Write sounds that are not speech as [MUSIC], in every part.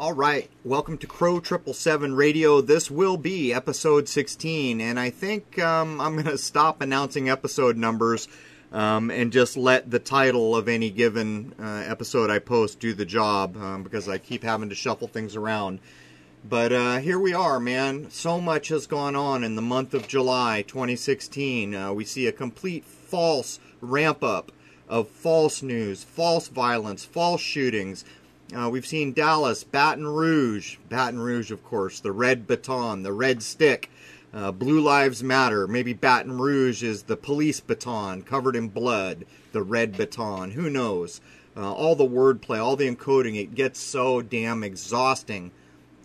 All right, welcome to Crow Triple Seven Radio. This will be episode 16, and I think um, I'm going to stop announcing episode numbers um, and just let the title of any given uh, episode I post do the job um, because I keep having to shuffle things around. But uh, here we are, man. So much has gone on in the month of July 2016. Uh, we see a complete false ramp up of false news, false violence, false shootings. Uh, we've seen Dallas, Baton Rouge, Baton Rouge, of course, the red baton, the red stick, uh, Blue Lives Matter. Maybe Baton Rouge is the police baton covered in blood, the red baton. Who knows? Uh, all the wordplay, all the encoding, it gets so damn exhausting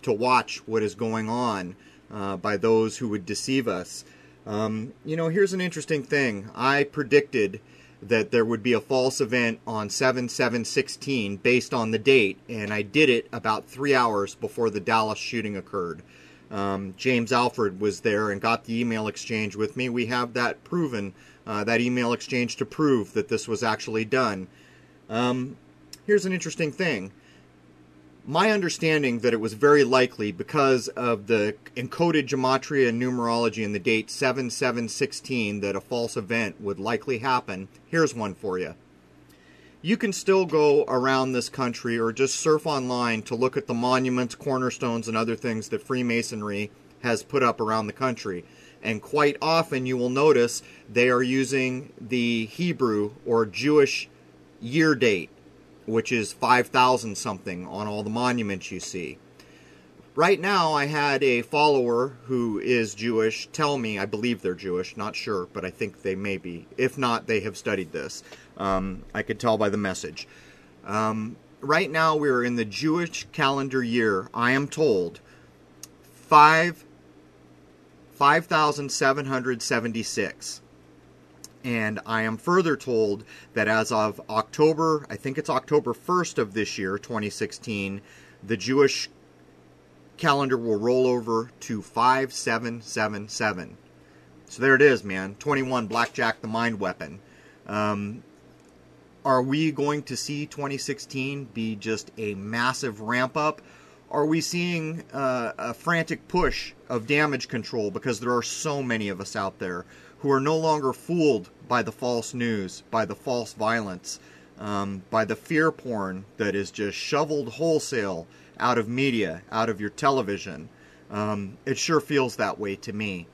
to watch what is going on uh, by those who would deceive us. Um, you know, here's an interesting thing. I predicted that there would be a false event on 7 7 16 based on the date, and I did it about three hours before the Dallas shooting occurred. Um, James Alfred was there and got the email exchange with me. We have that proven, uh, that email exchange to prove that this was actually done. Um, here's an interesting thing my understanding that it was very likely because of the encoded gematria and numerology in the date 7716 that a false event would likely happen. Here's one for you. You can still go around this country or just surf online to look at the monuments, cornerstones, and other things that Freemasonry has put up around the country. And quite often you will notice they are using the Hebrew or Jewish year date which is 5,000 something on all the monuments you see. Right now, I had a follower who is Jewish tell me, I believe they're Jewish, not sure, but I think they may be. If not, they have studied this. Um, I could tell by the message. Um, right now, we're in the Jewish calendar year, I am told, 5 5776. And I am further told that as of October, I think it's October 1st of this year, 2016, the Jewish calendar will roll over to 5777. So there it is, man. 21, Blackjack the Mind Weapon. Um, are we going to see 2016 be just a massive ramp up? Are we seeing uh, a frantic push of damage control because there are so many of us out there who are no longer fooled by the false news, by the false violence, um, by the fear porn that is just shoveled wholesale out of media, out of your television. Um, it sure feels that way to me.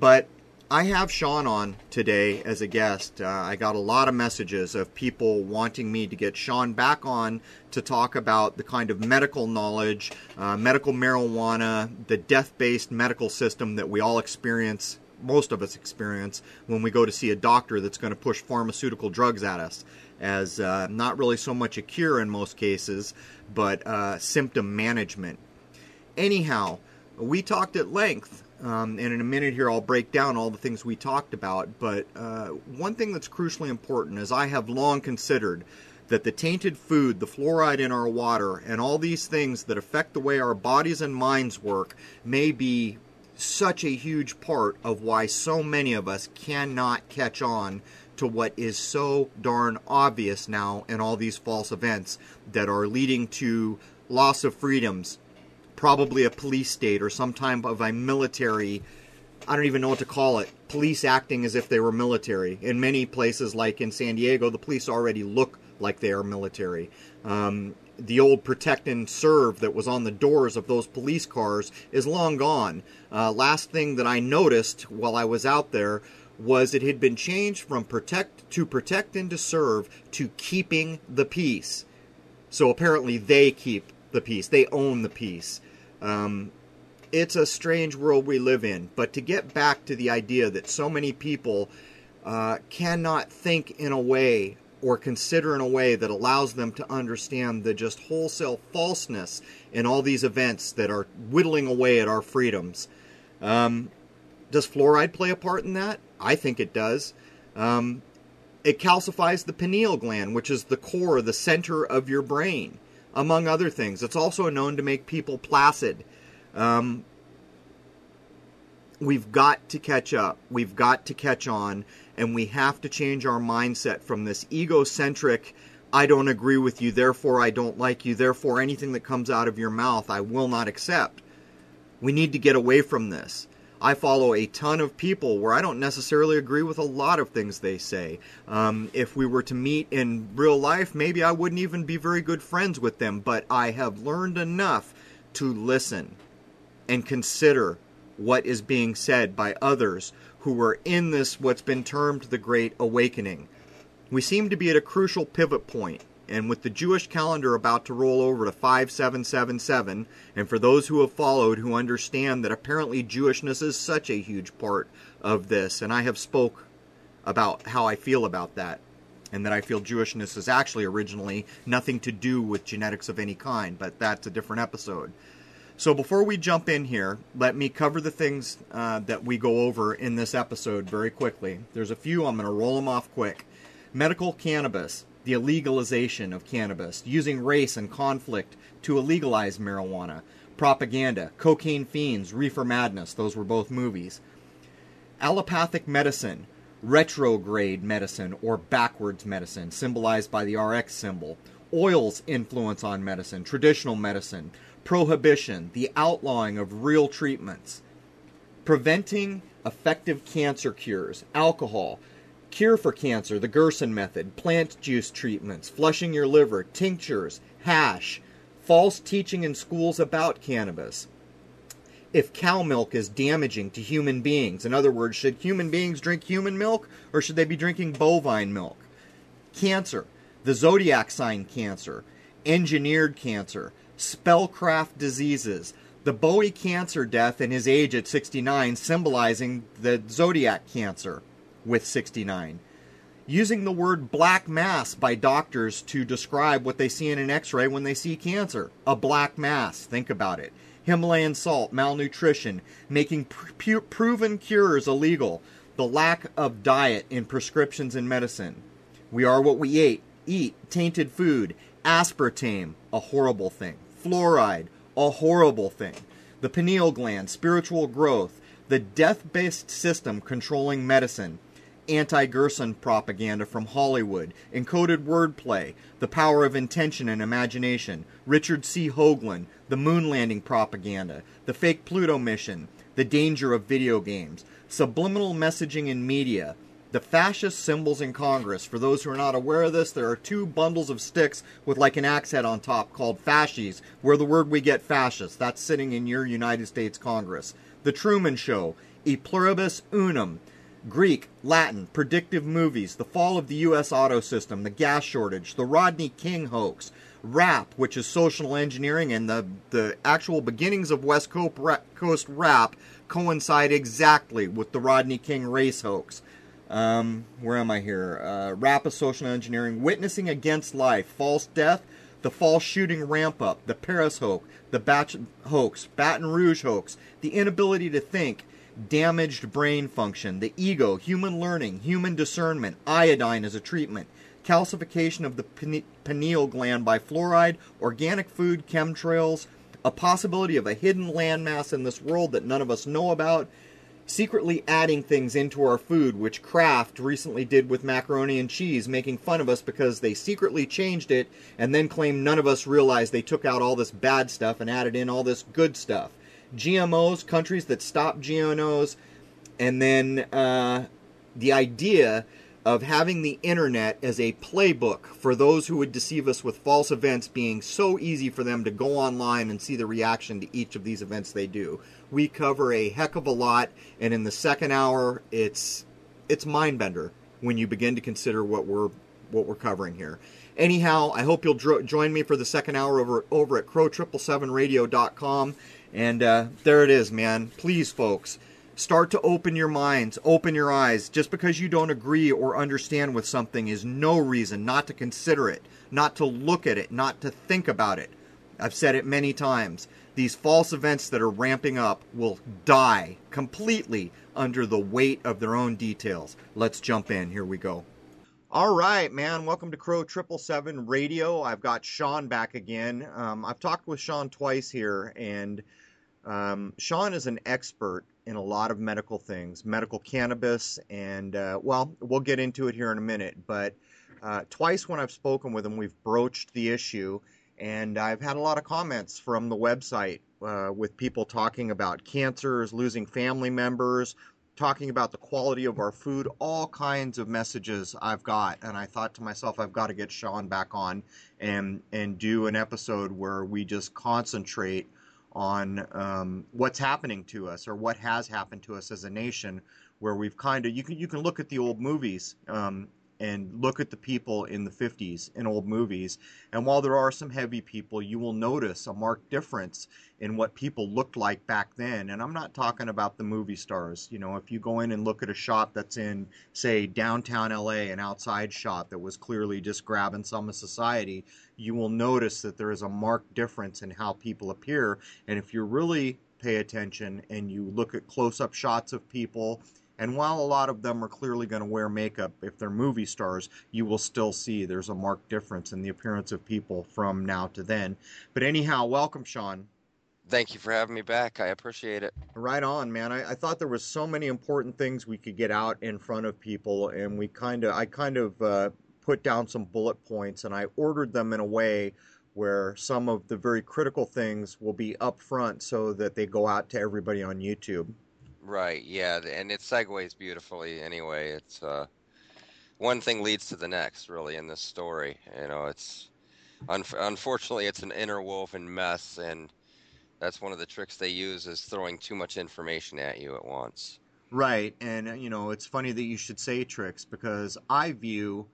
But I have Sean on today as a guest. Uh, I got a lot of messages of people wanting me to get Sean back on to talk about the kind of medical knowledge, uh, medical marijuana, the death based medical system that we all experience most of us experience when we go to see a doctor that's going to push pharmaceutical drugs at us as uh, not really so much a cure in most cases, but uh, symptom management. Anyhow, we talked at length, um, and in a minute here I'll break down all the things we talked about. But uh, one thing that's crucially important is I have long considered that the tainted food, the fluoride in our water, and all these things that affect the way our bodies and minds work may be such a huge part of why so many of us cannot catch on to what is so darn obvious now in all these false events that are leading to loss of freedoms, probably a police state or some type of a military. I don't even know what to call it. Police acting as if they were military. In many places, like in San Diego, the police already look like they are military. Um, the old protect and serve that was on the doors of those police cars is long gone. Uh, last thing that I noticed while I was out there was it had been changed from protect to protect and to serve to keeping the peace. So apparently they keep the peace. They own the peace. Um, it's a strange world we live in. But to get back to the idea that so many people uh, cannot think in a way or consider in a way that allows them to understand the just wholesale falseness in all these events that are whittling away at our freedoms. Um, does fluoride play a part in that? I think it does. Um, it calcifies the pineal gland, which is the core, the center of your brain, among other things. It's also known to make people placid. Um, we've got to catch up. We've got to catch on and we have to change our mindset from this egocentric I don't agree with you, therefore I don't like you, therefore anything that comes out of your mouth I will not accept. We need to get away from this. I follow a ton of people where I don't necessarily agree with a lot of things they say. Um, if we were to meet in real life, maybe I wouldn't even be very good friends with them, but I have learned enough to listen and consider what is being said by others who were in this, what's been termed the Great Awakening. We seem to be at a crucial pivot point, and with the Jewish calendar about to roll over to 5777, and for those who have followed who understand that apparently Jewishness is such a huge part of this, and I have spoke about how I feel about that, and that I feel Jewishness is actually originally nothing to do with genetics of any kind, but that's a different episode. So before we jump in here, let me cover the things uh, that we go over in this episode very quickly. There's a few, I'm going to roll them off quick. Medical cannabis, the illegalization of cannabis, using race and conflict to illegalize marijuana, propaganda, cocaine fiends, reefer madness, those were both movies. Allopathic medicine, retrograde medicine or backwards medicine, symbolized by the RX symbol, oil's influence on medicine, traditional medicine, prohibition, the outlawing of real treatments, preventing effective cancer cures, alcohol, Cure for cancer, the Gerson method, plant juice treatments, flushing your liver, tinctures, hash, false teaching in schools about cannabis. If cow milk is damaging to human beings, in other words, should human beings drink human milk or should they be drinking bovine milk? Cancer, the zodiac sign cancer, engineered cancer, spellcraft diseases, the Bowie cancer death in his age at 69 symbolizing the zodiac cancer with 69. Using the word black mass by doctors to describe what they see in an x ray when they see cancer. A black mass, think about it. Himalayan salt, malnutrition, making pr- proven cures illegal, the lack of diet in prescriptions and medicine. We are what we ate, eat, tainted food, aspartame, a horrible thing, fluoride, a horrible thing, the pineal gland, spiritual growth, the death based system controlling medicine, anti Gerson propaganda from Hollywood, encoded wordplay, the power of intention and imagination, Richard C. Hoagland, the moon landing propaganda, the fake Pluto mission, the danger of video games, subliminal messaging in media, the fascist symbols in Congress. For those who are not aware of this, there are two bundles of sticks with like an axe head on top called fasces, where the word we get fascist. That's sitting in your United States Congress. The Truman Show, E Pluribus Unum, Greek, Latin, predictive movies, the fall of the U.S. auto system, the gas shortage, the Rodney King hoax, rap, which is social engineering, and the, the actual beginnings of West Coast rap coincide exactly with the Rodney King race hoax. Um, where am I here? Uh, rap is social engineering, witnessing against life, false death, the false shooting ramp up, the Paris hoax, the Batch hoax, Baton Rouge hoax, the inability to think, damaged brain function, the ego, human learning, human discernment, iodine as a treatment, calcification of the pineal gland by fluoride, organic food, chemtrails, a possibility of a hidden landmass in this world that none of us know about, secretly adding things into our food, which Kraft recently did with macaroni and cheese, making fun of us because they secretly changed it and then claimed none of us realized they took out all this bad stuff and added in all this good stuff. GMOs, countries that stop GMOs, and then uh, the idea of having the internet as a playbook for those who would deceive us with false events being so easy for them to go online and see the reaction to each of these events they do. We cover a heck of a lot, and in the second hour, it's it's mind bender when you begin to consider what we're what we're covering here. Anyhow, I hope you'll dro- join me for the second hour over over at crow777radio.com and uh, there it is, man. Please, folks, start to open your minds, open your eyes. Just because you don't agree or understand with something is no reason not to consider it, not to look at it, not to think about it. I've said it many times. These false events that are ramping up will die completely under the weight of their own details. Let's jump in. Here we go. All right, man. Welcome to Crow Triple Seven Radio. I've got Sean back again. Um, I've talked with Sean twice here, and um, Sean is an expert in a lot of medical things, medical cannabis, and uh, well, we'll get into it here in a minute. But uh, twice when I've spoken with him, we've broached the issue, and I've had a lot of comments from the website uh, with people talking about cancers, losing family members, talking about the quality of our food, all kinds of messages I've got. And I thought to myself, I've got to get Sean back on and and do an episode where we just concentrate on um, what's happening to us or what has happened to us as a nation, where we've kind of you can you can look at the old movies um, and look at the people in the 50s in old movies. And while there are some heavy people, you will notice a marked difference in what people looked like back then. And I'm not talking about the movie stars. You know, if you go in and look at a shot that's in, say, downtown LA, an outside shot that was clearly just grabbing some of society, you will notice that there is a marked difference in how people appear. And if you really pay attention and you look at close up shots of people and while a lot of them are clearly going to wear makeup, if they're movie stars, you will still see there's a marked difference in the appearance of people from now to then. But anyhow, welcome, Sean. Thank you for having me back. I appreciate it. Right on, man. I, I thought there was so many important things we could get out in front of people, and we kind of, I kind of uh, put down some bullet points, and I ordered them in a way where some of the very critical things will be up front so that they go out to everybody on YouTube. Right. Yeah, and it segues beautifully. Anyway, it's uh, one thing leads to the next, really, in this story. You know, it's un- unfortunately it's an interwoven mess, and that's one of the tricks they use is throwing too much information at you at once. Right, and uh, you know, it's funny that you should say tricks because I view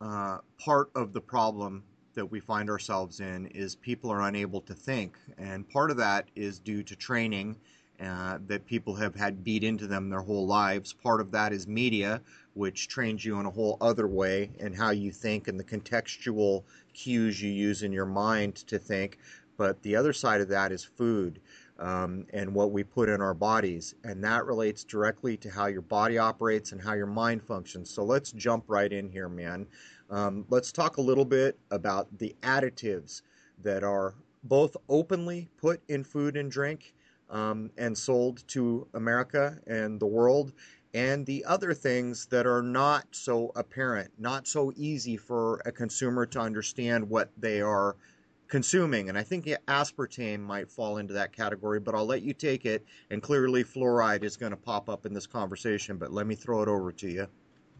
uh, part of the problem that we find ourselves in is people are unable to think, and part of that is due to training uh, that people have had beat into them their whole lives. Part of that is media, which trains you in a whole other way and how you think and the contextual cues you use in your mind to think. But the other side of that is food um, and what we put in our bodies. And that relates directly to how your body operates and how your mind functions. So let's jump right in here, man. Um, let's talk a little bit about the additives that are both openly put in food and drink um, and sold to America and the world, and the other things that are not so apparent, not so easy for a consumer to understand what they are consuming. And I think aspartame might fall into that category, but I'll let you take it. And clearly, fluoride is going to pop up in this conversation, but let me throw it over to you.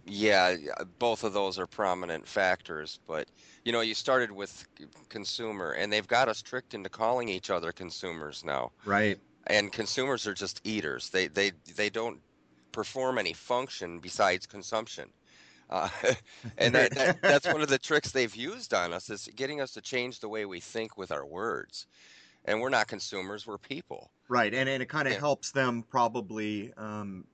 Yeah, both of those are prominent factors, but you know, you started with consumer, and they've got us tricked into calling each other consumers now. Right and consumers are just eaters. They they they don't perform any function besides consumption. Uh, [LAUGHS] and that, that, that's one of the tricks they've used on us is getting us to change the way we think with our words. And we're not consumers; we're people. Right, and and it kind of yeah. helps them probably, um,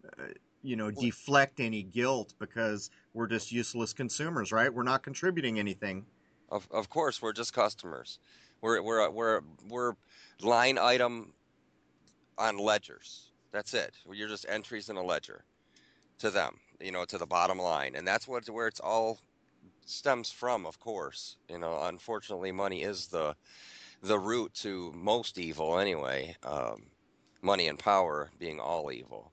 you know, deflect any guilt because we're just useless consumers, right? We're not contributing anything. Of of course, we're just customers. We're we're we're we're line item on ledgers. That's it. You're just entries in a ledger to them, you know, to the bottom line, and that's what where it's all stems from. Of course, you know, unfortunately, money is the the root to most evil anyway. Um, money and power being all evil.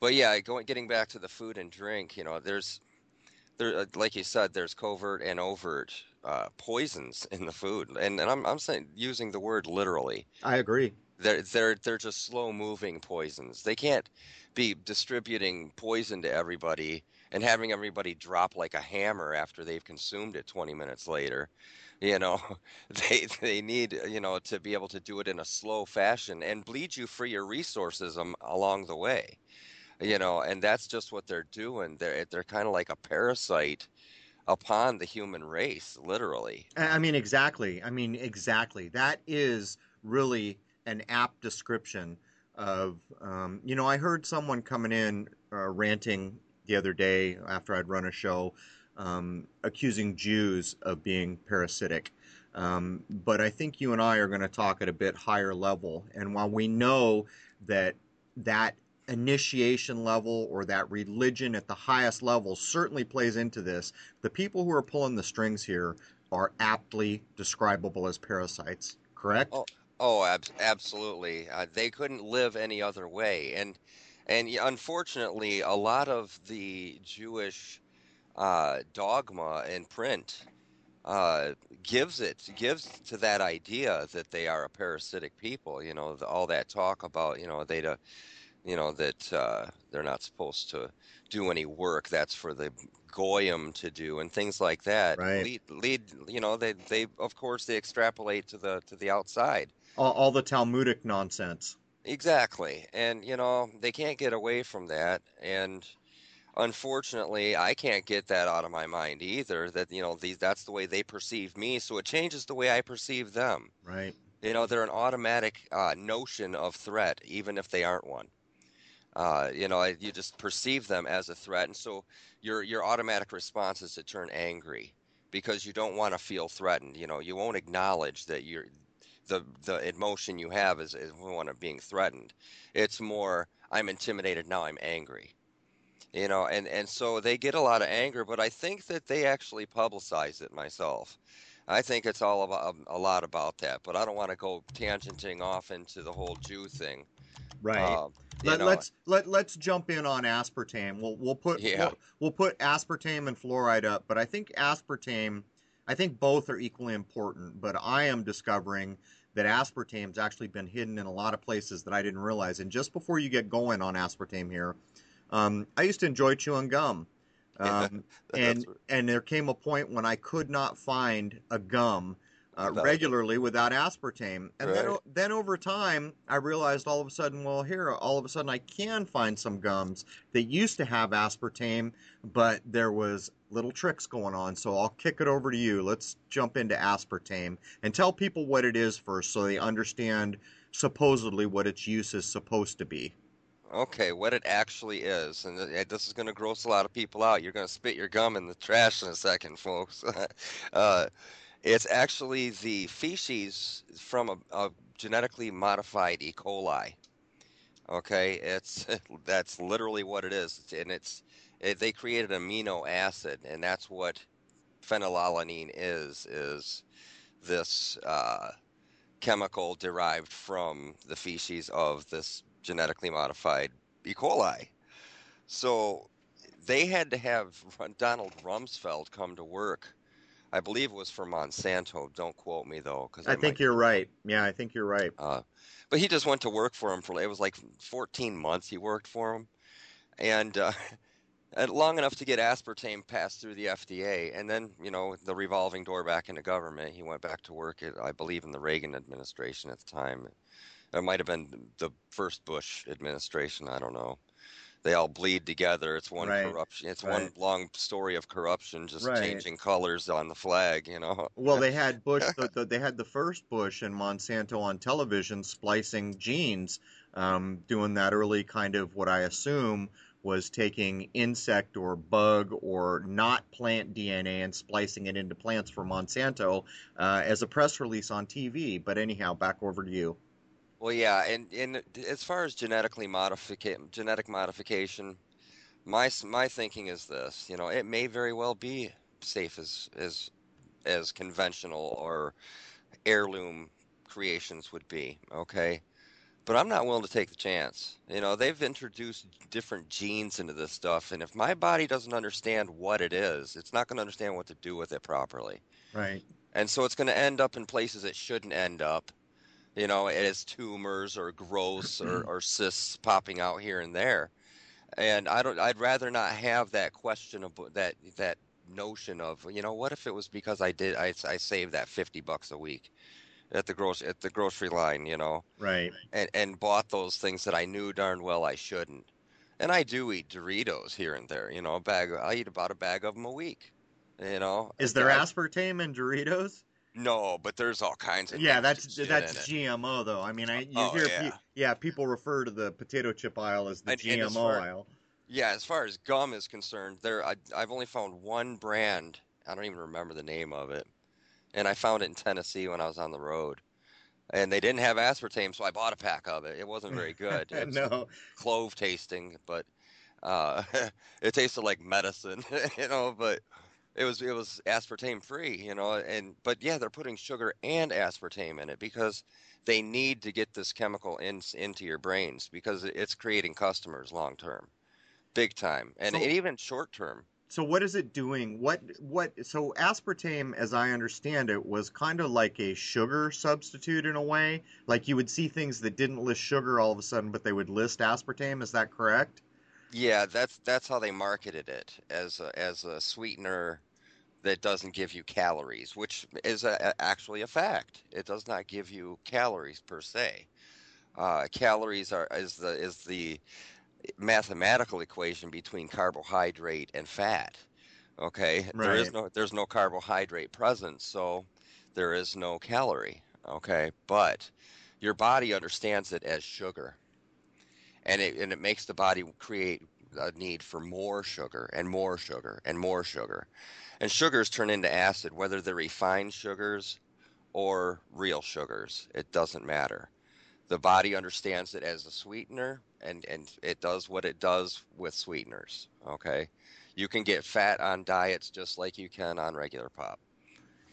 But yeah, going getting back to the food and drink, you know, there's there, like you said, there's covert and overt uh, poisons in the food, and, and I'm I'm saying using the word literally. I agree. They're they're they're just slow moving poisons. They can't be distributing poison to everybody and having everybody drop like a hammer after they've consumed it 20 minutes later. You know, [LAUGHS] they they need you know to be able to do it in a slow fashion and bleed you for your resources um, along the way. You know, and that's just what they're doing. They're they're kind of like a parasite upon the human race, literally. I mean, exactly. I mean, exactly. That is really an apt description of, um, you know, I heard someone coming in uh, ranting the other day after I'd run a show, um, accusing Jews of being parasitic. Um, but I think you and I are going to talk at a bit higher level. And while we know that that initiation level or that religion at the highest level certainly plays into this, the people who are pulling the strings here are aptly describable as parasites. Correct? Oh, Oh, ab- absolutely. Uh, they couldn't live any other way, and and unfortunately, a lot of the Jewish uh, dogma in print uh, gives it gives to that idea that they are a parasitic people. You know, the, all that talk about you know they to, you know that uh, they're not supposed to do any work. That's for the goyim to do and things like that. Right. Lead, lead. You know, they they of course they extrapolate to the to the outside. All, all the Talmudic nonsense. Exactly, and you know they can't get away from that and unfortunately, I can't get that out of my mind either. That you know, these that's the way they perceive me, so it changes the way I perceive them. Right. You know, they're an automatic uh, notion of threat, even if they aren't one. Uh, you know, you just perceive them as a threat, and so your your automatic response is to turn angry because you don't want to feel threatened. You know, you won't acknowledge that you're the the emotion you have is, is one of being threatened. It's more I'm intimidated now. I'm angry you know and and so they get a lot of anger but i think that they actually publicize it myself i think it's all about um, a lot about that but i don't want to go tangenting off into the whole jew thing Right. Um, Let, know, let's let let's jump in on aspartame. We'll we'll put Yeah. we'll, we'll put aspartame and fluoride up, but I think aspartame, I think both are equally important. But I am discovering that aspartame's actually been hidden in a lot of places that I didn't realize. And just before you get going on aspartame here, um, I used to enjoy chewing gum, [LAUGHS] um, [LAUGHS] and that's- and there came a point when I could not find a gum uh, regularly without aspartame, and then Right. o- then over time I realized all of a sudden, well, here all of a sudden I can find some gums that used to have aspartame, but there was little tricks going on. So I'll kick it over to you. Let's jump into aspartame and tell people what it is first, so they understand supposedly what its use is supposed to be. Okay, what it actually is, and this is going to gross a lot of people out. You're going to spit your gum in the trash in a second, folks. [LAUGHS] uh, it's actually the feces from a, a genetically modified E. coli. Okay, it's [LAUGHS] that's literally what it is, and it's it, they created amino acid, and that's what phenylalanine is. Is this uh, chemical derived from the feces of this genetically modified E. coli. So they had to have [LAUGHS] Donald Rumsfeld come to work. I believe it was for Monsanto. Don't quote me though, because I think you're right. Yeah, I think you're right. uh, but he just went to work for him for it was like 14 months. He worked for him, and uh, and [LAUGHS] long enough to get aspartame passed through the FDA, and then you know the revolving door back into government. He went back to work, at, I believe, in the Reagan administration at the time. It might have been the first Bush administration. I don't know. They all bleed together. It's one Right, corruption. It's one long story of corruption, just Right. changing colors on the flag. You know. Well, they had [LAUGHS] Bush. The, the, they had the first Bush and Monsanto on television splicing genes, um, doing that early kind of what I assume was taking insect or bug or not plant DNA and splicing it into plants for Monsanto uh, as a press release on TV. But anyhow, back over to you. Well, yeah, and, and as far as genetically modifica- genetic modification, my my thinking is this: you know, it may very well be safe as as as conventional or heirloom creations would be. Okay, but I'm not willing to take the chance. You know, they've introduced different genes into this stuff, and if my body doesn't understand what it is, it's not going to understand what to do with it properly. Right. And so it's going to end up in places it shouldn't end up. You know, as tumors or growths or, [CLEARS THROAT] or cysts popping out here and there. And I don't. I'd rather not have that questionable that that notion of you know what if it was because I did I, I saved that fifty bucks a week at the gross at the grocery line you know Right. and and bought those things that I knew darn well I shouldn't. And I do eat Doritos here and there. You know, a bag. I eat about a bag of them a week. You know, Is there I- aspartame in Doritos? no, but there's all kinds of Yeah, that's that's. GMO though. I mean, I you Oh, hear yeah. pe- yeah people refer to the potato chip aisle as the And- and as GMO far- aisle. Yeah, as far as gum is concerned, there I, I've only found one brand. I don't even remember the name of it, and I found it in Tennessee when I was on the road. And they didn't have aspartame, so I bought a pack of it. It wasn't very good. It was no, clove tasting, but uh, [LAUGHS] it tasted like medicine, [LAUGHS] you know. But it was it was aspartame free, you know. And but yeah, they're putting sugar and aspartame in it because they need to get this chemical in, into your brains because it's creating customers long term, big time, and So- even short term. So what is it doing? What what? So aspartame, as I understand it, was kind of like a sugar substitute in a way. Like you would see things that didn't list sugar all of a sudden, but they would list aspartame. Is that correct? Yeah, that's that's how they marketed it as a, as a sweetener that doesn't give you calories, which is a, actually a fact. It does not give you calories per se. Uh, calories are is the is the mathematical equation between carbohydrate and fat. Okay, there is no there's no carbohydrate present, so there is no calorie. Okay, but your body understands it as sugar, and it and it makes the body create a need for more sugar and more sugar and more sugar, and sugars turn into acid, whether they're refined sugars or real sugars. It doesn't matter the body understands it as a sweetener and and it does what it does with sweeteners okay you can get fat on diets just like you can on regular pop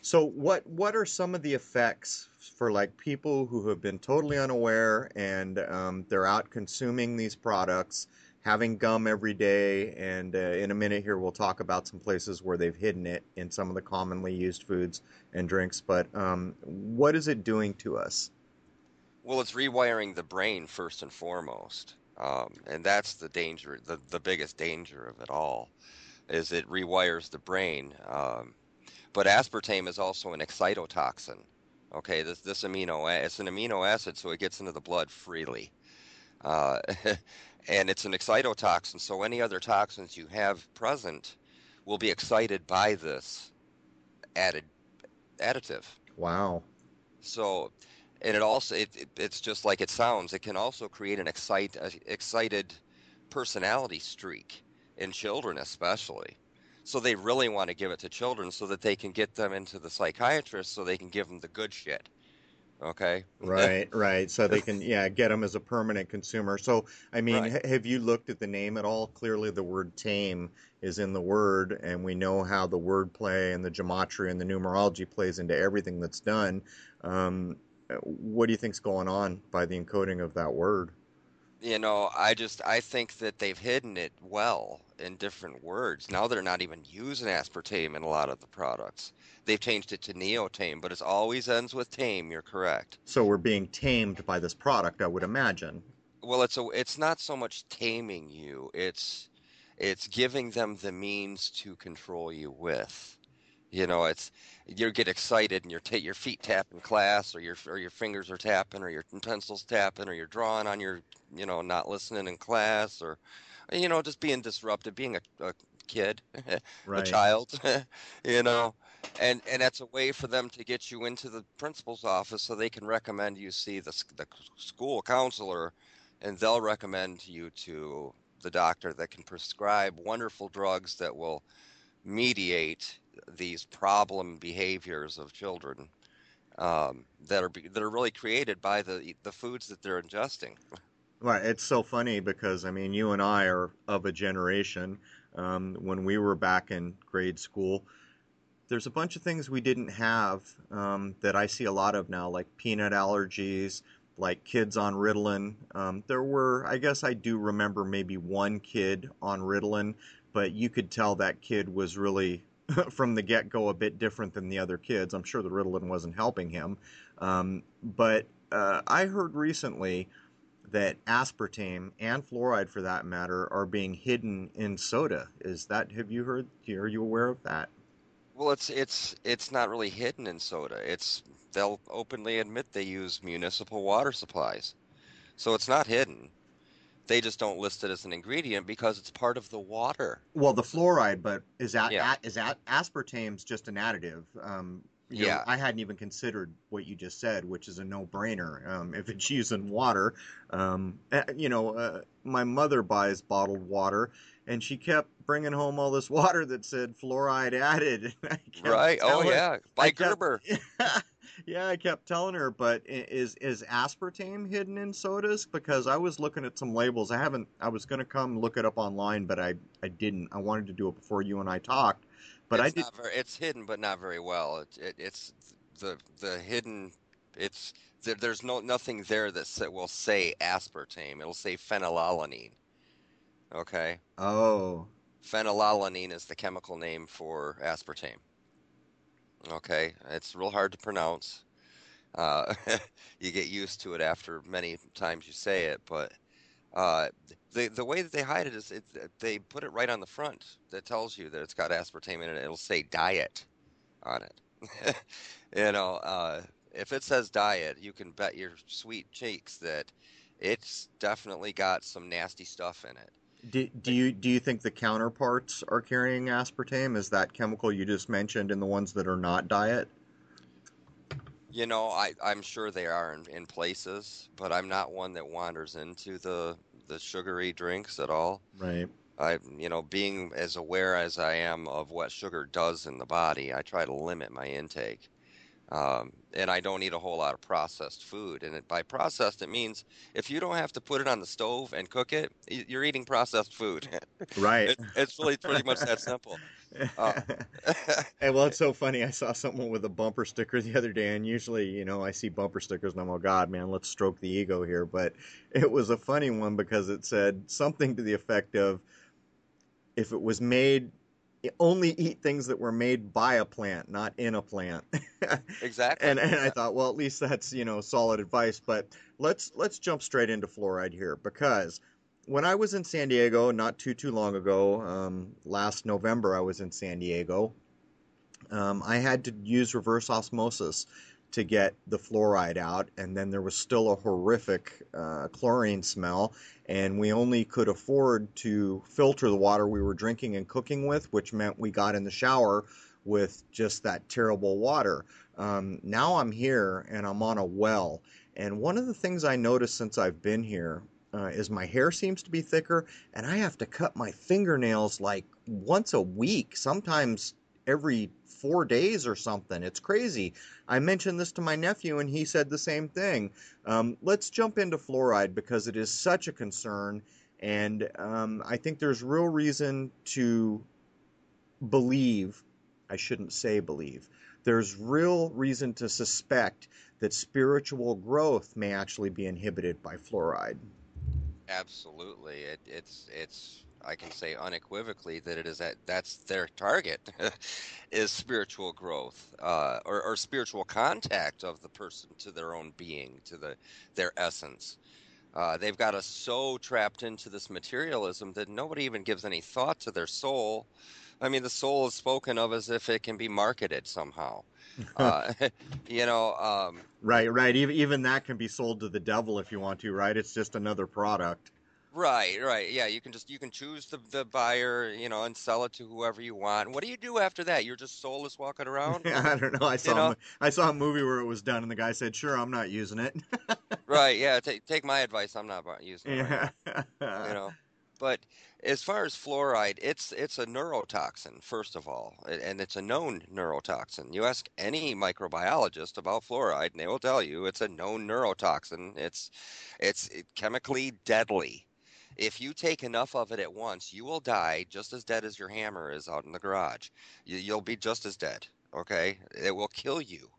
So what what are some of the effects for like people who have been totally unaware and um, they're out consuming these products, having gum every day, and uh, in a minute here we'll talk about some places where they've hidden it in some of the commonly used foods and drinks. But um, what is it doing to us? Well it's rewiring the brain first and foremost um, and that's the danger the, the biggest danger of it all is it rewires the brain um, but aspartame is also an excitotoxin okay this this amino it's an amino acid so it gets into the blood freely uh, [LAUGHS] and it's an excitotoxin. So any other toxins you have present will be excited by this added additive. Wow. So, and it also it, it, it's just like it sounds. It can also create an excite uh, excited personality streak in children, especially. So they really want to give it to children so that they can get them into the psychiatrist so they can give them the good shit. Okay. Right, [LAUGHS] right. So they can, yeah, get them as a permanent consumer. So, I mean, Right. ha- have you looked at the name at all? Clearly, the word tame is in the word, and we know how the word play and the gematria and the numerology plays into everything that's done. Um, what do you think's going on by the encoding of that word? You know, I just I think that they've hidden it well in different words. Now they're not even using aspartame in a lot of the products. They've changed it to neotame, but it always ends with tame. You're correct. So we're being tamed by this product, I would imagine. Well, it's a it's not so much taming you. It's it's giving them the means to control you with. You know, it's you get excited and your ta your feet tap in class, or your or your fingers are tapping, or your pencils tapping, or you're drawing on your you know not listening in class, or you know just being disruptive, being a, a kid, [LAUGHS] a child, [LAUGHS] you know, and and that's a way for them to get you into the principal's office so they can recommend you see the the school counselor, and they'll recommend you to the doctor that can prescribe wonderful drugs that will mediate these problem behaviors of children um, that are that are really created by the the foods that they're ingesting. Right, it's so funny because I mean, you and I are of a generation um, when we were back in grade school. There's a bunch of things we didn't have um, that I see a lot of now, like peanut allergies, like kids on Ritalin. Um, there were, I guess, I do remember maybe one kid on Ritalin, but you could tell that kid was really [LAUGHS] from the get-go a bit different than the other kids. I'm sure the Ritalin wasn't helping him, um, but uh, I heard recently that aspartame and fluoride for that matter are being hidden in soda. Is that have you heard are you aware of that? Well, it's it's it's not really hidden in soda. It's they'll openly admit they use municipal water supplies, so it's not hidden. They just don't list it as an ingredient because it's part of the water. Well, the fluoride, but is that Yeah. is that aspartame's just an additive? Um, you know, Yeah. I hadn't even considered what you just said, which is a no-brainer. Um, if it's [LAUGHS] used in water, um, eh, you know, uh, my mother buys bottled water, and she kept bringing home all this water that said fluoride added. And [LAUGHS] I kept Right? Oh yeah, by I kept- Gerber. [LAUGHS] yeah, I kept telling her, but is is aspartame hidden in sodas? Because I was looking at some labels. I haven't. I was gonna come look it up online, but I I didn't. I wanted to do it before you and I talked, but I it's did. not very, it's hidden, but not very well. It, it, it's the the hidden. It's there, there's no nothing there that will say aspartame. It'll say phenylalanine. Okay, Oh, Phenylalanine is the chemical name for aspartame. Okay, it's real hard to pronounce. Uh, [LAUGHS] you get used to it after many times you say it, but uh, the the way that they hide it is it, they put it right on the front that tells you that it's got aspartame in it. It'll say diet on it. [LAUGHS] you know, uh, if it says diet, you can bet your sweet cheeks that it's definitely got some nasty stuff in it. Do, do you do you think the counterparts are carrying aspartame? Is that chemical you just mentioned in the ones that are not diet? You know, I, I'm sure they are in, in places, but I'm not one that wanders into the the sugary drinks at all. Right. I, you know, being as aware as I am of what sugar does in the body, I try to limit my intake. Um, and I don't eat a whole lot of processed food. And it, by processed, it means if you don't have to put it on the stove and cook it, you're eating processed food. Right. it, it's really pretty much that simple. Uh, [LAUGHS] hey, well, it's so funny. I saw someone with a bumper sticker the other day, and usually, you know, I see bumper stickers and I'm, like, oh, God, man, let's stroke the ego here. But it was a funny one because it said something to the effect of if it was made only eat things that were made by a plant, not in a plant. [LAUGHS] exactly. And and I thought, well, at least that's you know solid advice. But let's let's jump straight into fluoride here because when I was in San Diego not too too long ago, um, last November I was in San Diego. Um, I had to use reverse osmosis to get the fluoride out, and then there was still a horrific uh, chlorine smell, and we only could afford to filter the water we were drinking and cooking with, which meant we got in the shower with just that terrible water. Um, now I'm here and I'm on a well, and one of the things I noticed since I've been here uh, is my hair seems to be thicker, and I have to cut my fingernails like once a week, sometimes every four days or something. It's crazy. I mentioned this to my nephew, and he said the same thing. Um, let's jump into fluoride because it is such a concern, and um, I think there's real reason to believe. I shouldn't say believe. There's real reason to suspect that spiritual growth may actually be inhibited by fluoride. Absolutely, it, it's it's I can say unequivocally that it is that that's their target [LAUGHS] is spiritual growth uh, or, or, spiritual contact of the person to their own being to the their essence. Uh, they've got us so trapped into this materialism that nobody even gives any thought to their soul. I mean, the soul is spoken of as if it can be marketed somehow. [LAUGHS] uh, [LAUGHS] you know, um, right, right. Even even that can be sold to the devil if you want to. Right? It's just another product. Right, right. Yeah, you can just you can choose the the buyer, you know, and sell it to whoever you want. What do you do after that? You're just soulless walking [LAUGHS] around. Yeah, I don't know. I saw you know? I saw a movie where it was done, and the guy said, "Sure, I'm not using it." right. [LAUGHS] Yeah. Take take my advice. I'm not using it. Yeah. Right you know. [LAUGHS] But as far as fluoride, it's it's a neurotoxin first of all, and it's a known neurotoxin. You ask any microbiologist about fluoride, and they will tell you it's a known neurotoxin. It's it's chemically deadly if you take enough of it at once, you will die just as dead as your hammer is out in the garage. You, will be just as dead. Okay, it will kill you.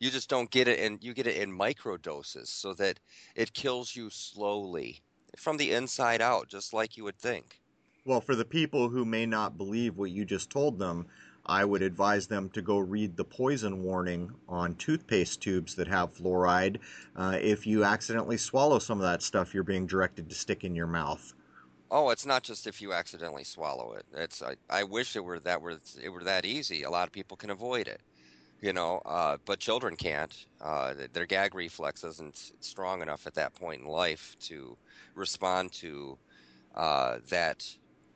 You just don't get it, and you get it in micro doses, so that it kills you slowly from the inside out, just like you would think. Well, for the people who may not believe what you just told them, I would advise them to go read the poison warning on toothpaste tubes that have fluoride. Uh, if you accidentally swallow some of that stuff, you're being directed to stick in your mouth. Oh, it's not just if you accidentally swallow it. It's I, I wish it were that were it were that easy. A lot of people can avoid it, you know, uh, but children can't. Uh, their gag reflex isn't strong enough at that point in life to respond to uh, that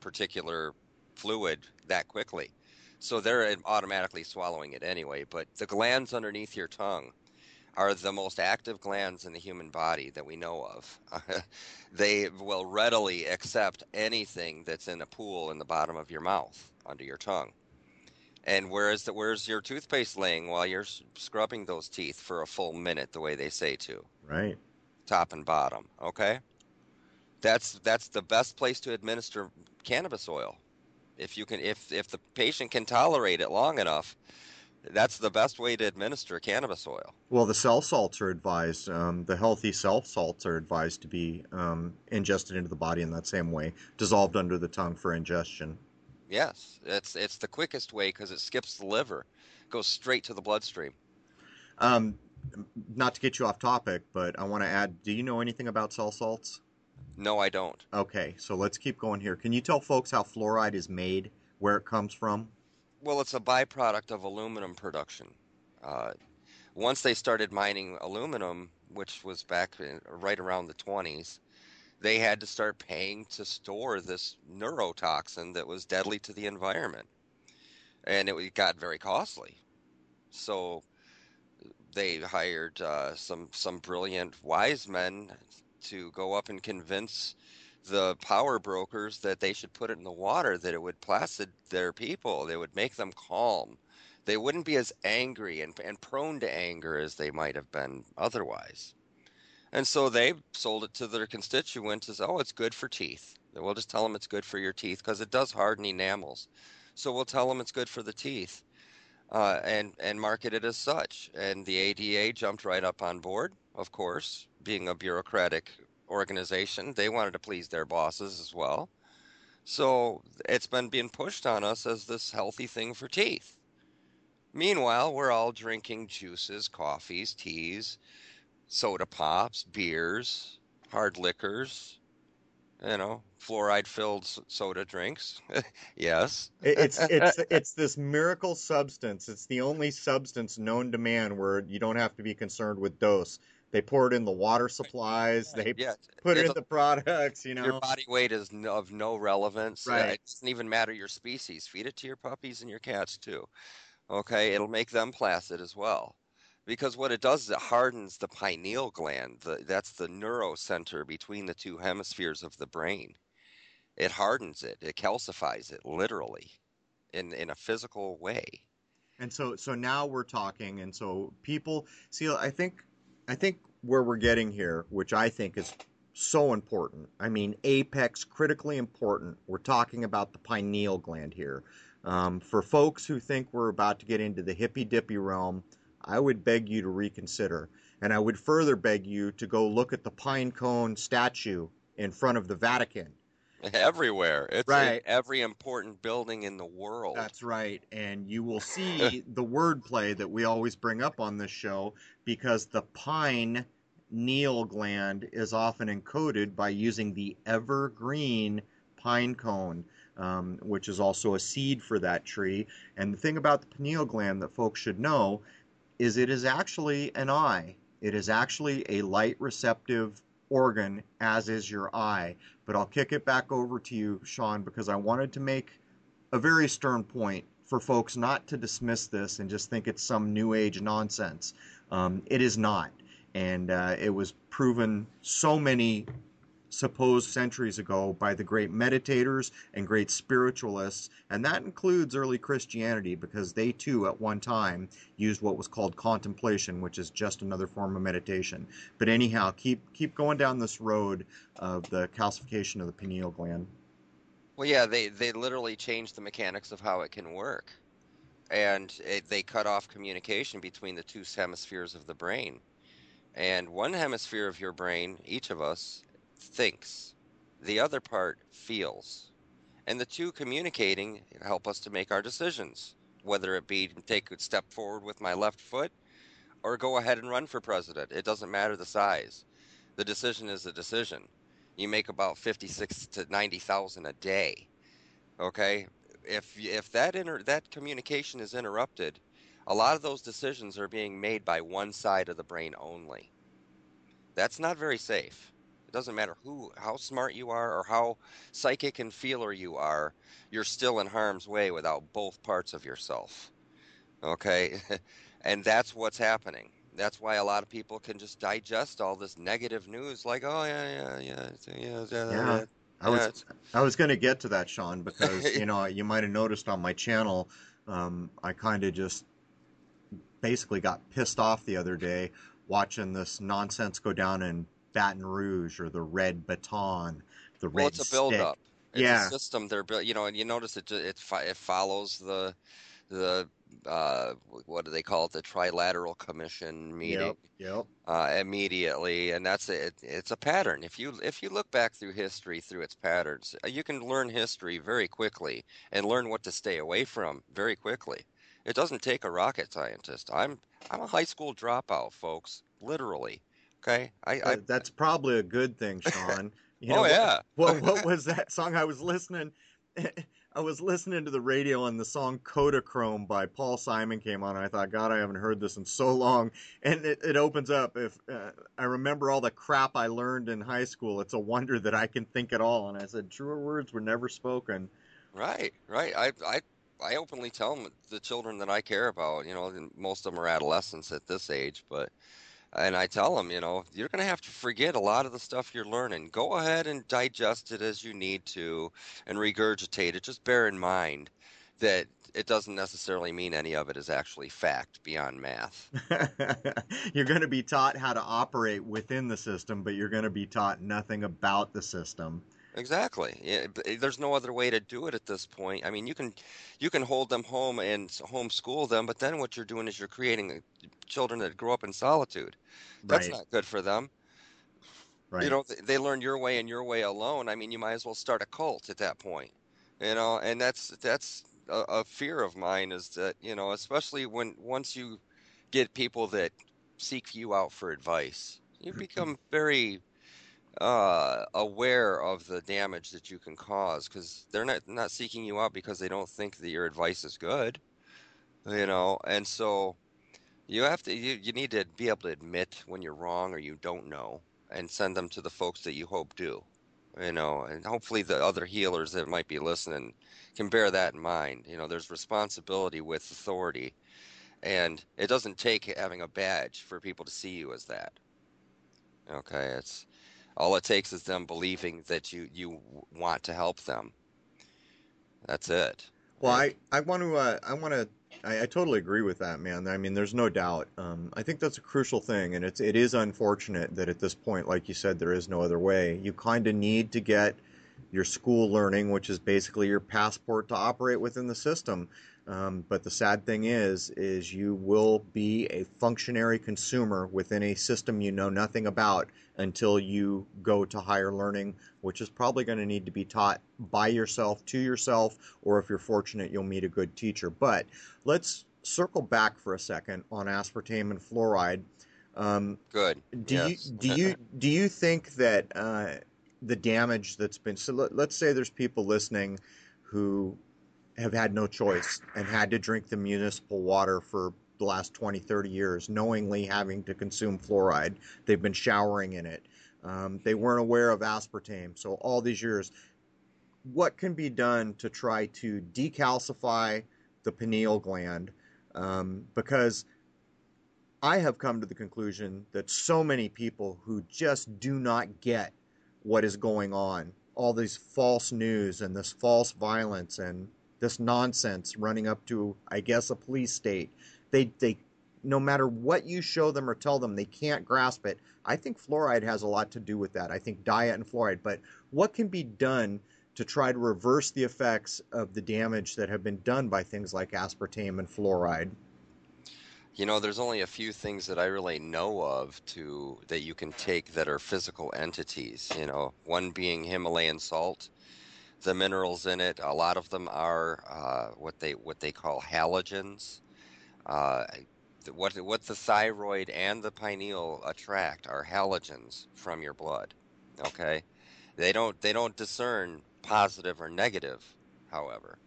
particular fluid that quickly. So they're automatically swallowing it anyway. But the glands underneath your tongue are the most active glands in the human body that we know of. [LAUGHS] they will readily accept anything that's in a pool in the bottom of your mouth under your tongue. And where's the, where's your toothpaste laying while you're scrubbing those teeth for a full minute, the way they say to? Right. Top and bottom. Okay. That's that's the best place to administer cannabis oil if you can if if the patient can tolerate it long enough that's the best way to administer cannabis oil. Well, the cell salts are advised. Um, the healthy cell salts are advised to be um, ingested into the body in that same way, dissolved under the tongue for ingestion. Yes, it's it's the quickest way because it skips the liver, goes straight to the bloodstream. Um, not to get you off topic, but I want to add. Do you know anything about cell salts? No, I don't. Okay, so let's keep going here. Can you tell folks how fluoride is made, where it comes from? Well, it's a byproduct of aluminum production. Uh, once they started mining aluminum, which was back in, right around the 20s, they had to start paying to store this neurotoxin that was deadly to the environment. And it got very costly. So they hired uh, some some brilliant wise men to go up and convince the power brokers that they should put it in the water that it would placid their people they would make them calm. They wouldn't be as angry and, and prone to anger as they might have been otherwise. And so they sold it to their constituents as oh it's good for teeth. We'll just tell them it's good for your teeth because it does harden enamels. So we'll tell them it's good for the teeth uh, and and market it as such. And the ADA jumped right up on board, of course, being a bureaucratic organization. They wanted to please their bosses as well. So it's been being pushed on us as this healthy thing for teeth. Meanwhile, we're all drinking juices, coffees, teas, soda pops, beers, hard liquors, you know, fluoride filled soda drinks. [LAUGHS] yes. it's it's [LAUGHS] it's this miracle substance. It's the only substance known to man where you don't have to be concerned with dose. They pour it in the water supplies. They yeah. put it in the products. You know, your body weight is no, of no relevance. Uh, right. It doesn't even matter your species. Feed it to your puppies and your cats too. Okay, it'll make them placid as well because what it does is it hardens the pineal gland. The, that's the neurocenter between the two hemispheres of the brain. It hardens it. It calcifies it literally, in in a physical way. And so so now we're talking, and so people see. I think I think where we're getting here, which I think is so important. I mean, apex, critically important. We're talking about the pineal gland here. Um, for folks who think we're about to get into the hippy dippy realm, I would beg you to reconsider. And I would further beg you to go look at the pine cone statue in front of the Vatican. Everywhere. It's right. in every important building in the world. That's right. And you will [LAUGHS] see the wordplay that we always bring up on this show because the pine neal gland is often encoded by using the evergreen pine cone. Um, which is also a seed for that tree. And the thing about the pineal gland that folks should know is it is actually an eye. It is actually a light receptive organ, as is your eye. But I'll kick it back over to you, Sean, because I wanted to make a very stern point for folks not to dismiss this and just think it's some new age nonsense. Um, it is not. And uh, it was proven so many supposed centuries ago by the great meditators and great spiritualists, and that includes early Christianity because they too at one time used what was called contemplation, which is just another form of meditation. But anyhow, keep keep going down this road of the calcification of the pineal gland. Well, yeah, they they literally changed the mechanics of how it can work, and it, they cut off communication between the two hemispheres of the brain. And one hemisphere of your brain, each of us, thinks, the other part feels. And the two communicating help us to make our decisions, whether it be to take a step forward with my left foot or go ahead and run for president. It doesn't matter the size. The decision is a decision. You make about 56 to 90,000 a day. Okay? If if that inter- that communication is interrupted, a lot of those decisions are being made by one side of the brain only. That's not very safe. It doesn't matter who, how smart you are, or how psychic and feeler you are. You're still in harm's way without both parts of yourself. Okay, [LAUGHS] and that's what's happening. That's why a lot of people can just digest all this negative news, like, oh yeah, yeah, yeah, yeah, yeah. yeah. I was I was going to get to that, Sean, [LAUGHS] because you know you might have noticed on my channel, um, I kind of just basically got pissed off the other day watching this nonsense go down in Baton Rouge or the red baton, the well, red it's a build stick. up. It's yeah. a system they're built. You know, and you notice it it it follows the the uh, what do they call it? The Trilateral Commission meeting. Yep. Yep. Uh, immediately, and that's it. It's a pattern. If you if you look back through history through its patterns, uh, you can learn history very quickly and learn what to stay away from very quickly. It doesn't take a rocket scientist. I'm I'm a high school dropout, folks. Literally. Okay. I, I That's probably a good thing, Sean. [LAUGHS] You oh know, what- yeah. [LAUGHS] What what was that song? I was listening. [LAUGHS] I was listening to the radio and the song Kodachrome by Paul Simon came on. And I thought, God, I haven't heard this in so long. And it, it opens up. If uh, I remember all the crap I learned in high school, it's a wonder that I can think at all. And I said, truer words were never spoken. Right, right. I, I, I openly tell 'em- the children that I care about. You know, most of them are adolescents at this age, but and I tell them, you know, you're going to have to forget a lot of the stuff you're learning. Go ahead and digest it as you need to, and regurgitate it. Just bear in mind that it doesn't necessarily mean any of it is actually fact beyond math. [LAUGHS] you're going to be taught how to operate within the system, but you're going to be taught nothing about the system. Exactly. Yeah, eh, there's no other way to do it at this point. I mean, you can you can hold them home and homeschool them, but then what you're doing is you're creating children that grow up in solitude. That's Right. not good for them. Right. You know, they learn your way and your way alone. I mean, you might as well start a cult at that point. You know, and that's that's a, a fear of mine is that, you know, especially when once you get people that seek you out for advice, you [CLEARS THROAT] become very uh, aware of the damage that you can cause because they're not not seeking you out because they don't think that your advice is good, you know. And so you have to you, you need to be able to admit when you're wrong or you don't know, and send them to the folks that you hope do, you know. And hopefully the other healers that might be listening can bear that in mind. You know, there's responsibility with authority, and it doesn't take having a badge for people to see you as that. Okay, it's all it takes is them believing that you you want to help them. That's it. Well, I, I want to uh, I want to I, I totally agree with that, man. I mean, there's no doubt. Um, I think that's a crucial thing, and it's it is unfortunate that at this point, like you said, there is no other way. You kind of need to get your school learning, which is basically your passport to operate within the system. Um, but the sad thing is, is you will be a functionary consumer within a system you know nothing about until you go to higher learning, which is probably going to need to be taught by yourself to yourself, or if you're fortunate, you'll meet a good teacher. But let's circle back for a second on aspartame and fluoride. Um, good. do Yes. you do you do you think that uh, the damage that's been so let, let's say there's people listening who have had no choice and had to drink the municipal water for the last 20 30 years knowingly having to consume fluoride. They've been showering in it. Um, they weren't aware of aspartame. So all these years what can be done to try to decalcify the pineal gland? Um, because I have come to the conclusion that so many people who just do not get what is going on, all these false news and this false violence and this nonsense running up to, I guess, a police state, they they no matter what you show them or tell them, they can't grasp it. I think fluoride has a lot to do with that. I think diet and fluoride, but what can be done to try to reverse the effects of the damage that have been done by things like aspartame and fluoride? You know, there's only a few things that I really know of to that you can take that are physical entities. You know, one being Himalayan salt. The minerals in it, a lot of them are uh, what they what they call halogens. Uh, what what the thyroid and the pineal attract are halogens from your blood. Okay, they don't they don't discern positive or negative. However,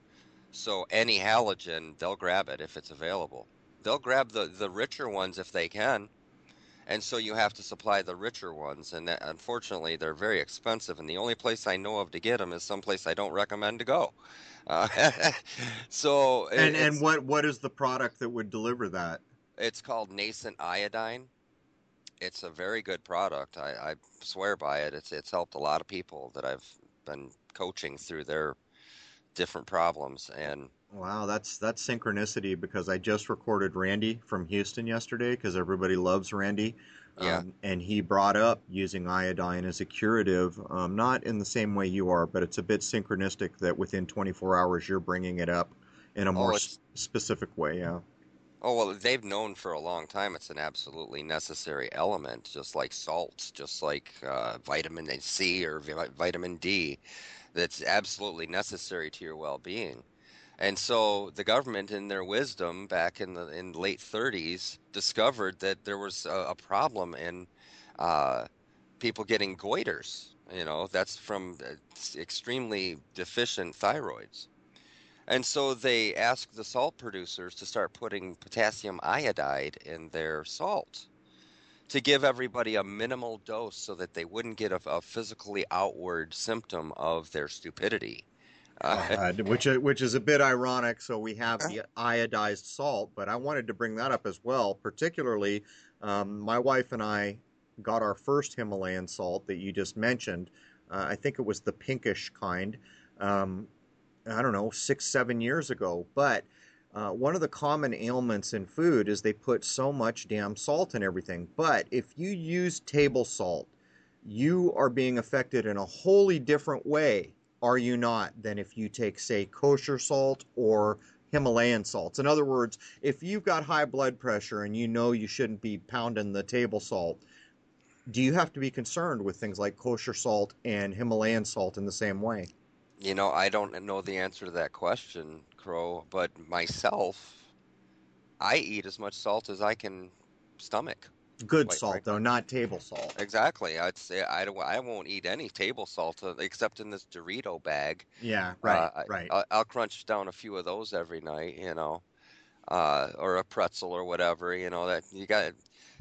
so any halogen they'll grab it if it's available. They'll grab the the richer ones if they can, and so you have to supply the richer ones. And that, unfortunately, they're very expensive. And the only place I know of to get them is someplace I don't recommend to go. Uh, [LAUGHS] so And and what what is the product that would deliver that? it's called Nascent Iodine. It's a very good product. I, I swear by it. It's it's helped a lot of people that I've been coaching through their different problems. And Wow, that's that's synchronicity because I just recorded Randy from Houston yesterday because everybody loves Randy. Yeah. Um, and he brought up using iodine as a curative, um, not in the same way you are, but it's a bit synchronistic that within 24 hours you're bringing it up in a Oh, more s- specific way. Yeah. Oh, well, they've known for a long time it's an absolutely necessary element, just like salts, just like uh, vitamin C or vi- vitamin D, that's absolutely necessary to your well-being. And so the government, in their wisdom, back in the in late 30s, discovered that there was a, a problem in uh, people getting goiters. You know, that's from uh, extremely deficient thyroids. And so they asked the salt producers to start putting potassium iodide in their salt to give everybody a minimal dose so that they wouldn't get a, a physically outward symptom of their stupidity. Uh, Uh, which which is a bit ironic. So we have the iodized salt, but I wanted to bring that up as well. Particularly, um, my wife and I got our first Himalayan salt that you just mentioned. Uh, I think it was the pinkish kind. Um, I don't know, six seven years ago. But uh, one of the common ailments in food is they put so much damn salt in everything. But if you use table salt, you are being affected in a wholly different way are you not, than if you take, say, kosher salt or Himalayan salts. In other words, if you've got high blood pressure and you know you shouldn't be pounding the table salt, do you have to be concerned with things like kosher salt and Himalayan salt in the same way? you know, I don't know the answer to that question, Crow, but myself, I eat as much salt as I can stomach. Good Quite salt, frankly. though, not table salt. Exactly. I'd say I don't. I won't eat any table salt uh, except in this Dorito bag. Yeah, right, Uh, I, right. I'll, I'll crunch down a few of those every night, you know, uh, or a pretzel or whatever. You know that you got.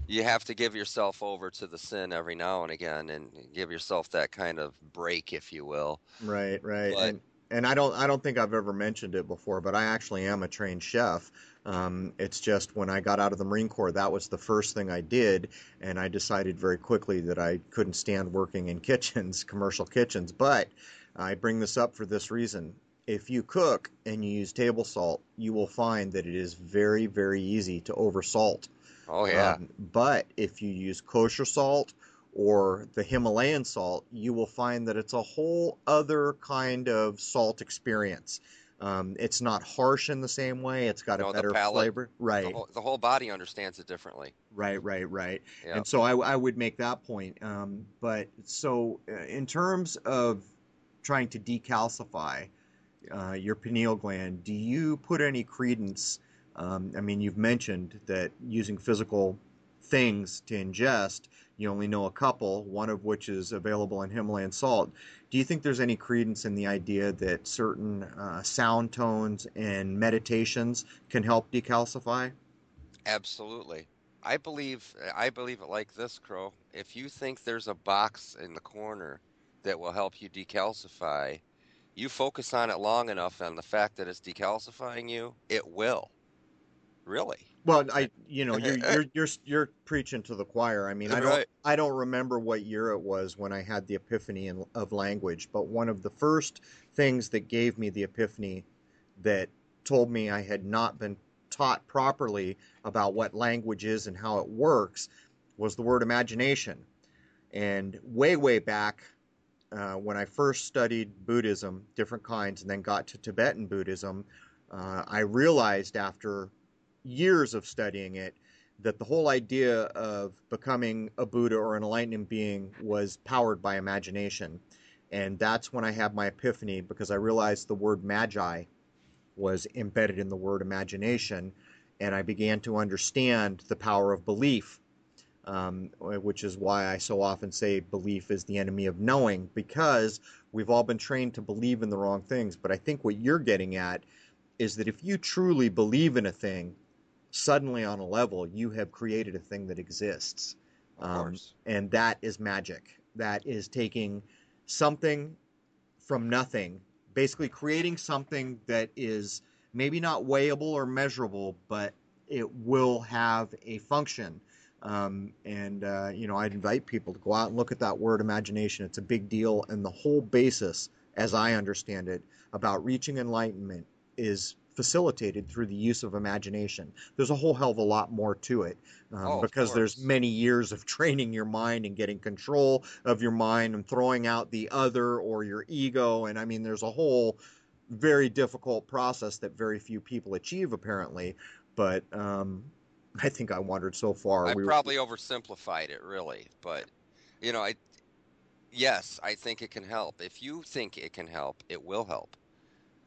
You have to give yourself over to the sin every now and again, and give yourself that kind of break, if you will. Right, right. But- and and I don't I don't think I've ever mentioned it before, but I actually am a trained chef. Um, it's just when I got out of the Marine Corps, that was the first thing I did, and I decided very quickly that I couldn't stand working in [LAUGHS] kitchens, commercial kitchens. But I bring this up for this reason. If you cook and you use table salt, you will find that it is very, very easy to oversalt. Oh yeah, Um, but if you use kosher salt or the Himalayan salt, you will find that it's a whole other kind of salt experience. Um, it's not harsh in the same way. It's got No, a better palate, flavor. the Right, whole, the whole body understands it differently. right, right, right. Yeah. And so I, I would make that point. Um, but so uh, in terms of trying to decalcify uh, your pineal gland, do you put any credence? Um, I mean, you've mentioned that using physical things to ingest, you only know a couple, one of which is available in Himalayan salt. Do you think there's any credence in the idea that certain uh, sound tones and meditations can help decalcify? Absolutely. I believe I believe it like this, Crow. If you think there's a box in the corner that will help you decalcify, you focus on it long enough on the fact that it's decalcifying you, it will. Really. Well, I, you know, you're [LAUGHS] you're you're you're preaching to the choir. I mean, I don't Right. I don't remember what year it was when I had the epiphany in, of language, but one of the first things that gave me the epiphany that told me I had not been taught properly about what language is and how it works was the word imagination. And way way back uh, when I first studied Buddhism, different kinds, and then got to Tibetan Buddhism, uh, I realized after years of studying it that the whole idea of becoming a Buddha or an enlightened being was powered by imagination. And that's when I had my epiphany because I realized the word magi was embedded in the word imagination. And I began to understand the power of belief, um, which is why I so often say belief is the enemy of knowing because we've all been trained to believe in the wrong things. But I think what you're getting at is that if you truly believe in a thing, suddenly on a level you have created a thing that exists. Of Um, and that is magic. That is taking something from nothing basically creating something that is maybe not weighable or measurable but it will have a function. Um, and uh, you know i'd invite people to go out and look at that word imagination. It's a big deal and the whole basis as i understand it about reaching enlightenment is facilitated through the use of imagination. There's a whole hell of a lot more to it um, Oh, because there's many years of training your mind and getting control of your mind and throwing out the other or your ego. And I mean, there's a whole very difficult process that very few people achieve, apparently. But um, I think I wandered so far. I We were- probably oversimplified it, really, but you know, I yes, I think it can help. If you think it can help, it will help.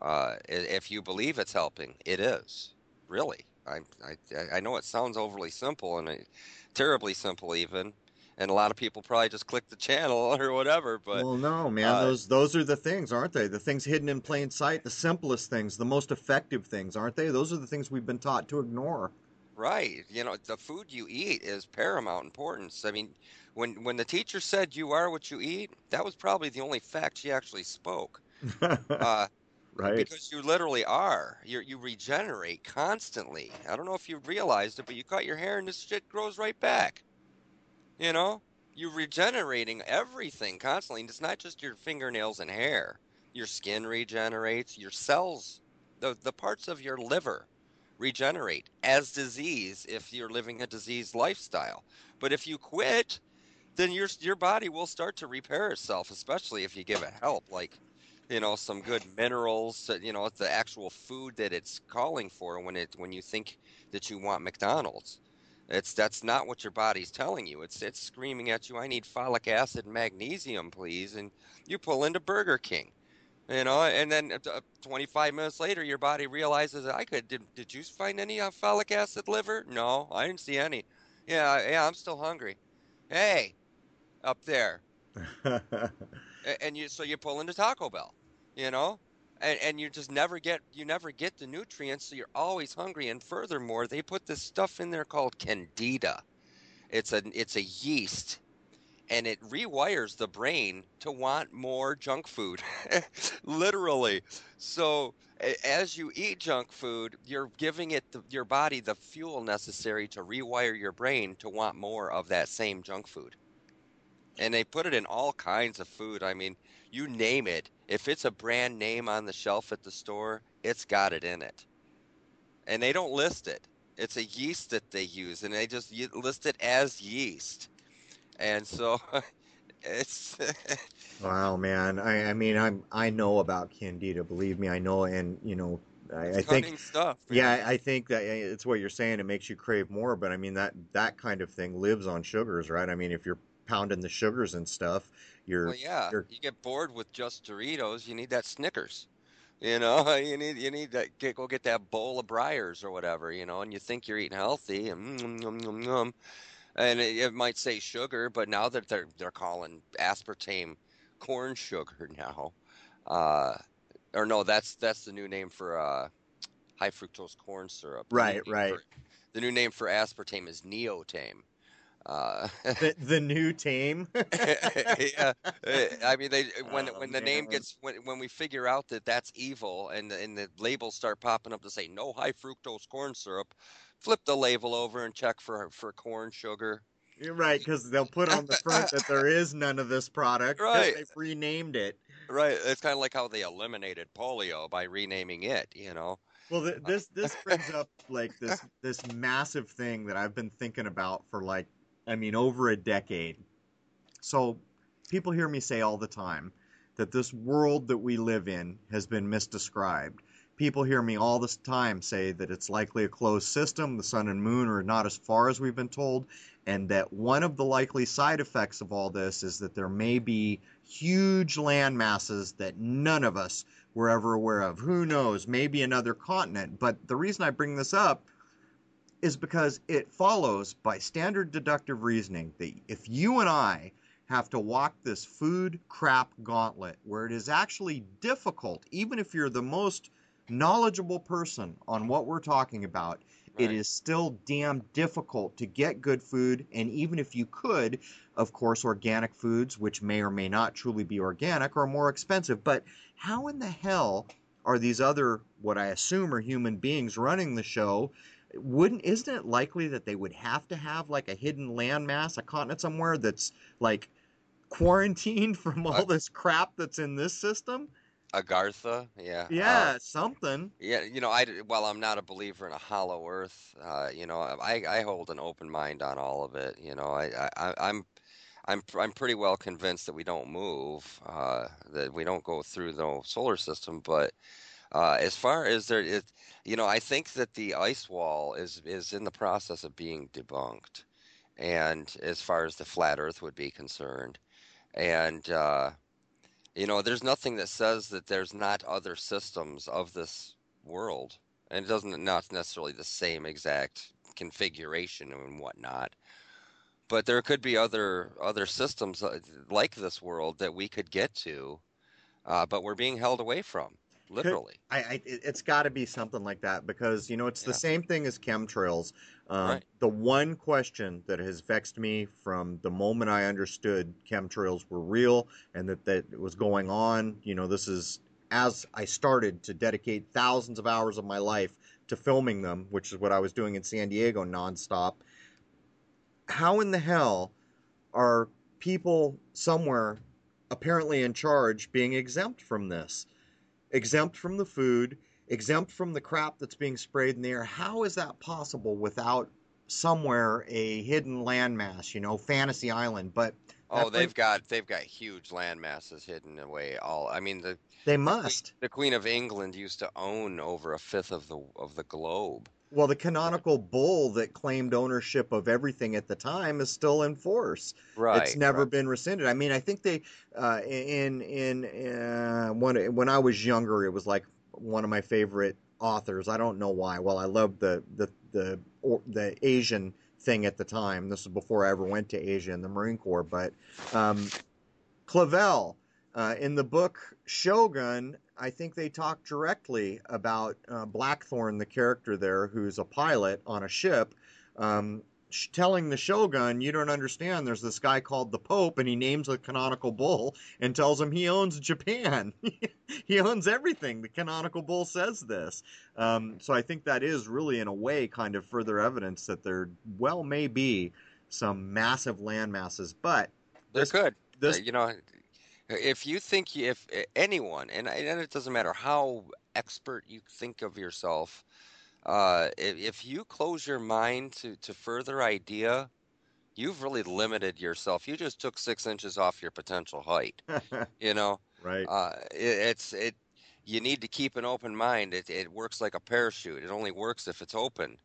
Uh, if you believe it's helping, it is. Really, I I I know it sounds overly simple and it, terribly simple even, and a lot of people probably just click the channel [LAUGHS] or whatever. But well, no, man. uh, those those are the things, aren't they? The things hidden in plain sight, the simplest things, the most effective things, aren't they? Those are the things we've been taught to ignore. Right. You know, the food you eat is paramount importance. I mean, when when the teacher said you are what you eat, that was probably the only fact she actually spoke. [LAUGHS] Uh, right. because you literally are. You you regenerate constantly. I don't know if you realized it, but you cut your hair and this shit grows right back. You know, you're regenerating everything constantly. And it's not just your fingernails and hair. Your skin regenerates. Your cells, the the parts of your liver regenerate as disease if you're living a diseased lifestyle. But if you quit, then your your body will start to repair itself, especially if you give it help, like you know some good minerals. You know, it's the actual food that it's calling for when it when you think that you want McDonald's. It's that's not what your body's telling you. It's it's screaming at you. I need folic acid and magnesium, please, and you pull into Burger King. You know, and then uh, 25 minutes later, your body realizes I could. Did, did you find any uh, folic acid liver? No, I didn't see any. Yeah, yeah, I'm still hungry. Hey, up there, [LAUGHS] and you so you pull into Taco Bell, you know, and and you just never get you never get the nutrients, so you're always hungry. And furthermore, they put this stuff in there called candida. It's a it's a yeast, and it rewires the brain to want more junk food, [LAUGHS] literally. So as you eat junk food, you're giving it the, your body the fuel necessary to rewire your brain to want more of that same junk food. And they put it in all kinds of food. I mean, you name it. If it's a brand name on the shelf at the store, it's got it in it. And they don't list it. It's a yeast that they use, and they just list it as yeast. And so [LAUGHS] it's [LAUGHS] wow, man. I, I mean, I'm I know about candida. Believe me, I know, and you know, I, I think stuff. Yeah, man. I think that uh, it's what you're saying. It makes you crave more, but I mean that that kind of thing lives on sugars, right? I mean, if you're pounding the sugars and stuff, you're Well, yeah, you're you get bored with just Doritos, you need that Snickers. You know, [LAUGHS] you need you need that get, go get that bowl of Breyers or whatever, you know, and you think you're eating healthy and mm, mm, mm, mm, and it, it might say sugar, but now that they're they're calling aspartame corn sugar [LAUGHS] now. Uh or no, that's that's the new name for uh high fructose corn syrup. Right, right. for- the new name for aspartame is neotame. Uh [LAUGHS] the, the new tame. [LAUGHS] yeah, uh, [LAUGHS] I mean, they when Oh, when the name gets when when we figure out that that's evil and the, and the labels start popping up to say no high fructose corn syrup, flip the label over and check for for corn sugar. You're right, because they'll put on the front that there is none of this product. Right. They've renamed it. Right, it's kind of like how they eliminated polio by renaming it. You know, Well, th- this this brings up like this this massive thing that I've been thinking about for like, I mean, over a decade. So, people hear me say all the time that this world that we live in has been misdescribed. People hear me all this time say that it's likely a closed system, the sun and moon are not as far as we've been told, and that one of the likely side effects of all this is that there may be huge land masses that none of us were ever aware of. Who knows? Maybe another continent. But the reason I bring this up is because it follows by standard deductive reasoning that if you and I have to walk this food crap gauntlet where it is actually difficult, even if you're the most knowledgeable person on what we're talking about, it Right. is still damn difficult to get good food. And even if you could, of course, organic foods, which may or may not truly be organic, are more expensive. But how in the hell are these other, what I assume are human beings running the show? Wouldn't isn't it likely that they would have to have like a hidden landmass, a continent somewhere that's like quarantined [LAUGHS] from all Uh, this crap that's in this system? Agartha, yeah, uh, Yeah, something. Yeah, you know, I while I'm not a believer in a hollow Earth, uh, you know, I I hold an open mind on all of it. You know, I, I I'm I'm I'm pretty well convinced that we don't move, uh, that we don't go through the solar system, but Uh, as far as there is, you know, I think that the ice wall is is in the process of being debunked, and as far as the flat Earth would be concerned, and uh, you know, there's nothing that says that there's not other systems of this world, and it doesn't not necessarily the same exact configuration and whatnot. But there could be other other systems uh, like this world that we could get to, uh, but we're being held away from literally. I, I it's got to be something like that because you know it's Yeah. the same thing as chemtrails. Um, Right. The one question that has vexed me from the moment I understood chemtrails were real and that that it was going on. You know, this is as I started to dedicate thousands of hours of my life to filming them, which is what I was doing in San Diego nonstop. How in the hell are people somewhere apparently in charge being exempt from this? Exempt from the food, exempt from the crap that's being sprayed in the air. How is that possible without somewhere a hidden landmass, you know, Fantasy Island? But Oh, they've got they've got huge land masses hidden away. All I mean, the they must. the Queen of England used to own over a fifth of the of the globe. Well, the canonical bull that claimed ownership of everything at the time is still in force. Right. it's never right. been rescinded. I mean, I think they uh, in in uh, when when I was younger, it was like one of my favorite authors. I don't know why. Well, I loved the the the or, the Asian thing at the time. This was before I ever went to Asia in the Marine Corps, but um, Clavell uh, in the book Shogun. I think they talk directly about uh, Blackthorne, the character there, who's a pilot on a ship, um, sh- telling the Shogun, "You don't understand. There's this guy called the Pope, and he names a canonical bull and tells him he owns Japan. [LAUGHS] he owns everything. The canonical bull says this. Um, so I think that is really, in a way, kind of further evidence that there well may be some massive land masses, but They're this- good. this Uh, you know, if you think you- if uh, anyone, and, and it doesn't matter how expert you think of yourself, uh, if, if you close your mind to, to further idea, you've really limited yourself. You just took six inches off your potential height. [LAUGHS] You know, right. uh, it, it's it. You need to keep an open mind. It it works like a parachute. It only works if it's open.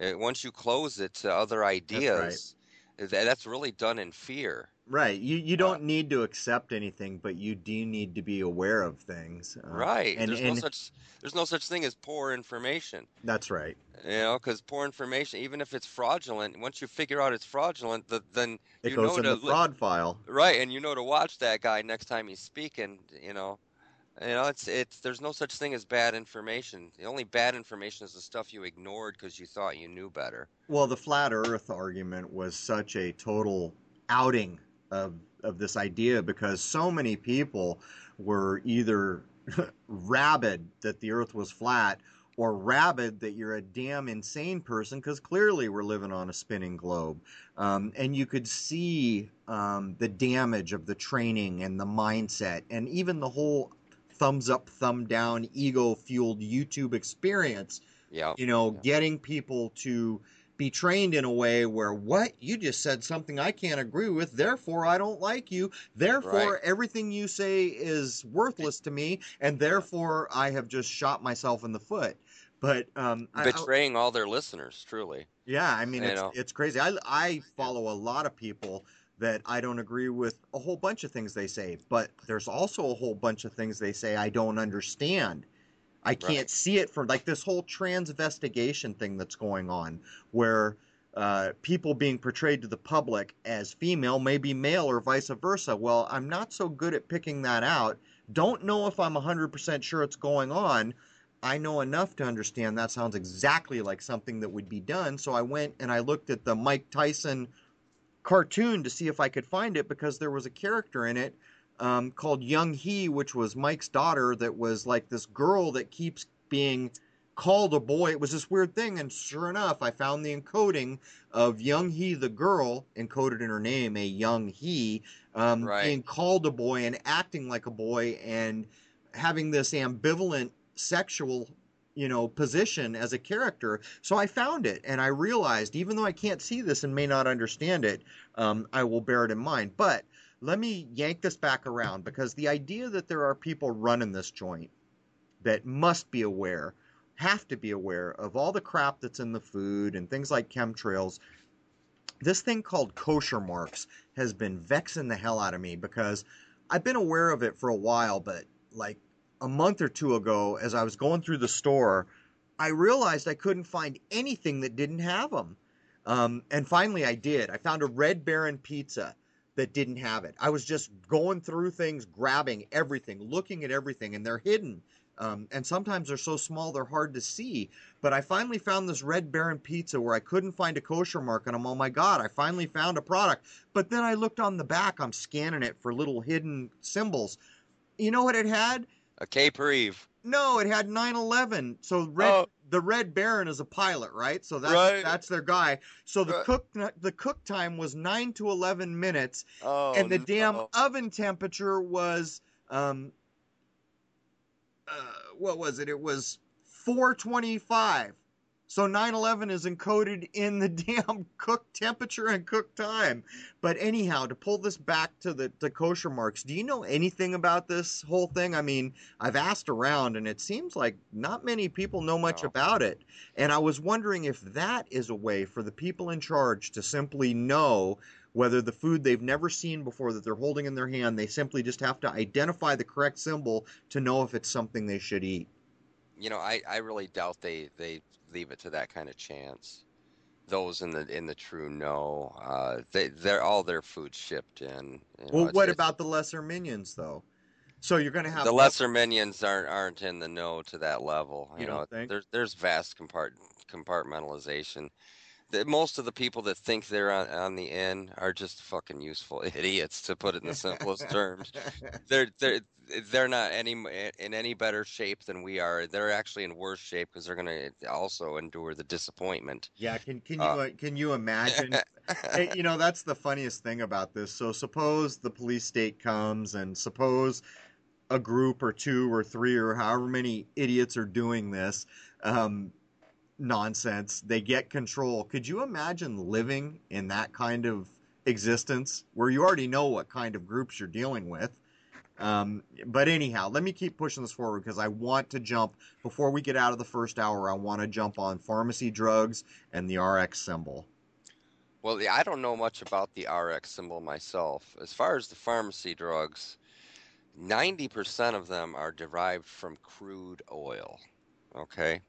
Uh once you close it to other ideas, tha- that's really done in fear. Right. You you don't need to accept anything, but you do need to be aware of things. Uh, Right. And, there's and no such there's no such thing as poor information. that's right. You know, because poor information, even if it's fraudulent, once you figure out it's fraudulent, th then It you goes know in to the fraud file. right, and you know to watch that guy next time he's speaking. You know, you know it's it's there's no such thing as bad information. The only bad information is the stuff you ignored because you thought you knew better. Well, the flat Earth argument was such a total outing of of this idea because so many people were either [LAUGHS] rabid that the Earth was flat or rabid that you're a damn insane person because clearly we're living on a spinning globe. Um, and you could see um, the damage of the training and the mindset and even the whole thumbs up, thumb down, ego fueled YouTube experience Yeah. you know, Yeah. getting people to be trained in a way where what you just said something I can't agree with, therefore I don't like you, therefore Right. everything you say is worthless to me, and therefore I have just shot myself in the foot. But um, I- I- Betraying all their listeners, truly. yeah, I mean it's it's crazy. I I follow a lot of people that I don't agree with a whole bunch of things they say, but there's also a whole bunch of things they say I don't understand. I can't Right. see it for like this whole transvestigation thing that's going on, where uh, people being portrayed to the public as female may be male or vice versa. Well, I'm not so good at picking that out. Don't know if I'm 100% sure it's going on. I know enough to understand that sounds exactly like something that would be done. So I went and I looked at the Mike Tyson cartoon to see if I could find it because there was a character in it um, called Young He, which was Mike's daughter, that was like this girl that keeps being called a boy. It was this weird thing, and sure enough, I found the encoding of Young He, the girl, encoded in her name, a Young He, um, Right. being called a boy and acting like a boy and having this ambivalent sexual you know position as a character so i found it and i realized even though i can't see this and may not understand it um, i will bear it in mind but let me yank this back around because the idea that there are people running this joint that must be aware, have to be aware of all the crap that's in the food and things like chemtrails. This thing called kosher marks has been vexing the hell out of me because I've been aware of it for a while, but like a month or two ago, as I was going through the store, I realized I couldn't find anything that didn't have them. Um, and finally, I did. I found a Red Baron pizza that didn't have it. I was just going through things, grabbing everything, looking at everything, and they're hidden. Um, and sometimes they're so small they're hard to see. But I finally found this Red Baron pizza where I couldn't find a kosher mark, and I'm oh my god, I finally found a product. But then I looked on the back, I'm scanning it for little hidden symbols. You know what it had? A Cape Reeve. No, it had 9/11. So red, oh. The Red Baron is a pilot, right? So that's right. that's their guy. So the right. cook the cook time was 9 to 11 minutes, oh, and the damn oven temperature was um uh, what was it? It was 425. So 9/11 is encoded in the [LAUGHS] damn cook temperature and cook time. But anyhow, to pull this back to the to kosher marks, do you know anything about this whole thing? I mean, I've asked around, and it seems like not many people know much no. about it. And I was wondering if that is a way for the people in charge to simply know whether the food they've never seen before that they're holding in their hand, they simply just have to identify the correct symbol to know if it's something they should eat. You know, I, I really doubt they, they leave it to that kind of chance. Those in the in the true know, uh, they they're all their food shipped in. You know, well, what about the lesser minions though? So you're going to have the lesser minions aren't aren't in the know to that level. You, you know, there's there's vast compart compartmentalization the, most of the people that think they're on, on the end are just fucking useful [LAUGHS] idiots, to put it in the simplest terms. They're they're they're not any in any better shape than we are. They're actually in worse shape because they're going to also endure the disappointment. Yeah, can can you uh, can you imagine? [LAUGHS] hey, you know that's the funniest thing about this. So suppose the police state comes and suppose a group or two or three or however many idiots are doing this. Um, nonsense. They get control. Could you imagine living in that kind of existence where you already know what kind of groups you're dealing with? Um, but anyhow, let me keep pushing this forward because I want to jump before we get out of the first hour. I want to jump on pharmacy drugs and the RX symbol. Well, I don't know much about the RX symbol myself. As far as the pharmacy drugs, 90% of them are derived from crude oil. Okay.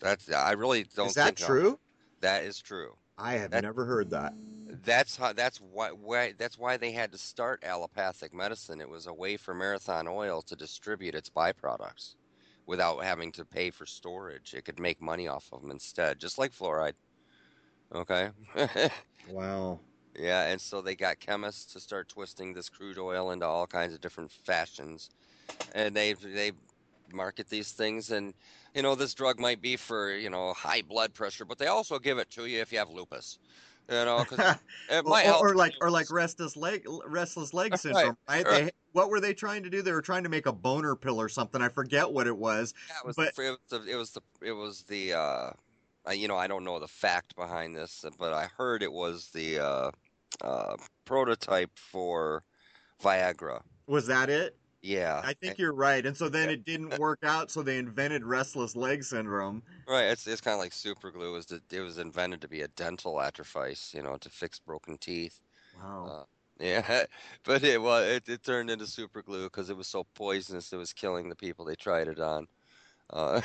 That's I really don't. Is that true? That is true. I have that, never heard that. That's how. That's why, why. That's why they had to start allopathic medicine. It was a way for Marathon Oil to distribute its byproducts without having to pay for storage. It could make money off of them instead, just like fluoride. Okay. [LAUGHS] wow. Yeah, and so they got chemists to start twisting this crude oil into all kinds of different fashions, and they they market these things and you know, this drug might be for, you know, high blood pressure, but they also give it to you if you have lupus. You know, it [LAUGHS] might or, help. Or like, or like restless leg, restless leg syndrome, right? right? They, what were they trying to do? They were trying to make a boner pill or something. I forget what it was. Yeah, it was but the, it was the, it was the, it was the uh, you know, I don't know the fact behind this, but I heard it was the uh, uh, prototype for Viagra. Was that it? Yeah. I think you're right. And so then it didn't work out, so they invented restless leg syndrome. Right. It's it's kind of like super glue. It was the, it was invented to be a dental atrophice, you know, to fix broken teeth. Wow. Uh, [LAUGHS] yeah, but it was it, it turned into super glue because it was so poisonous it was killing the people they tried it on. Uh,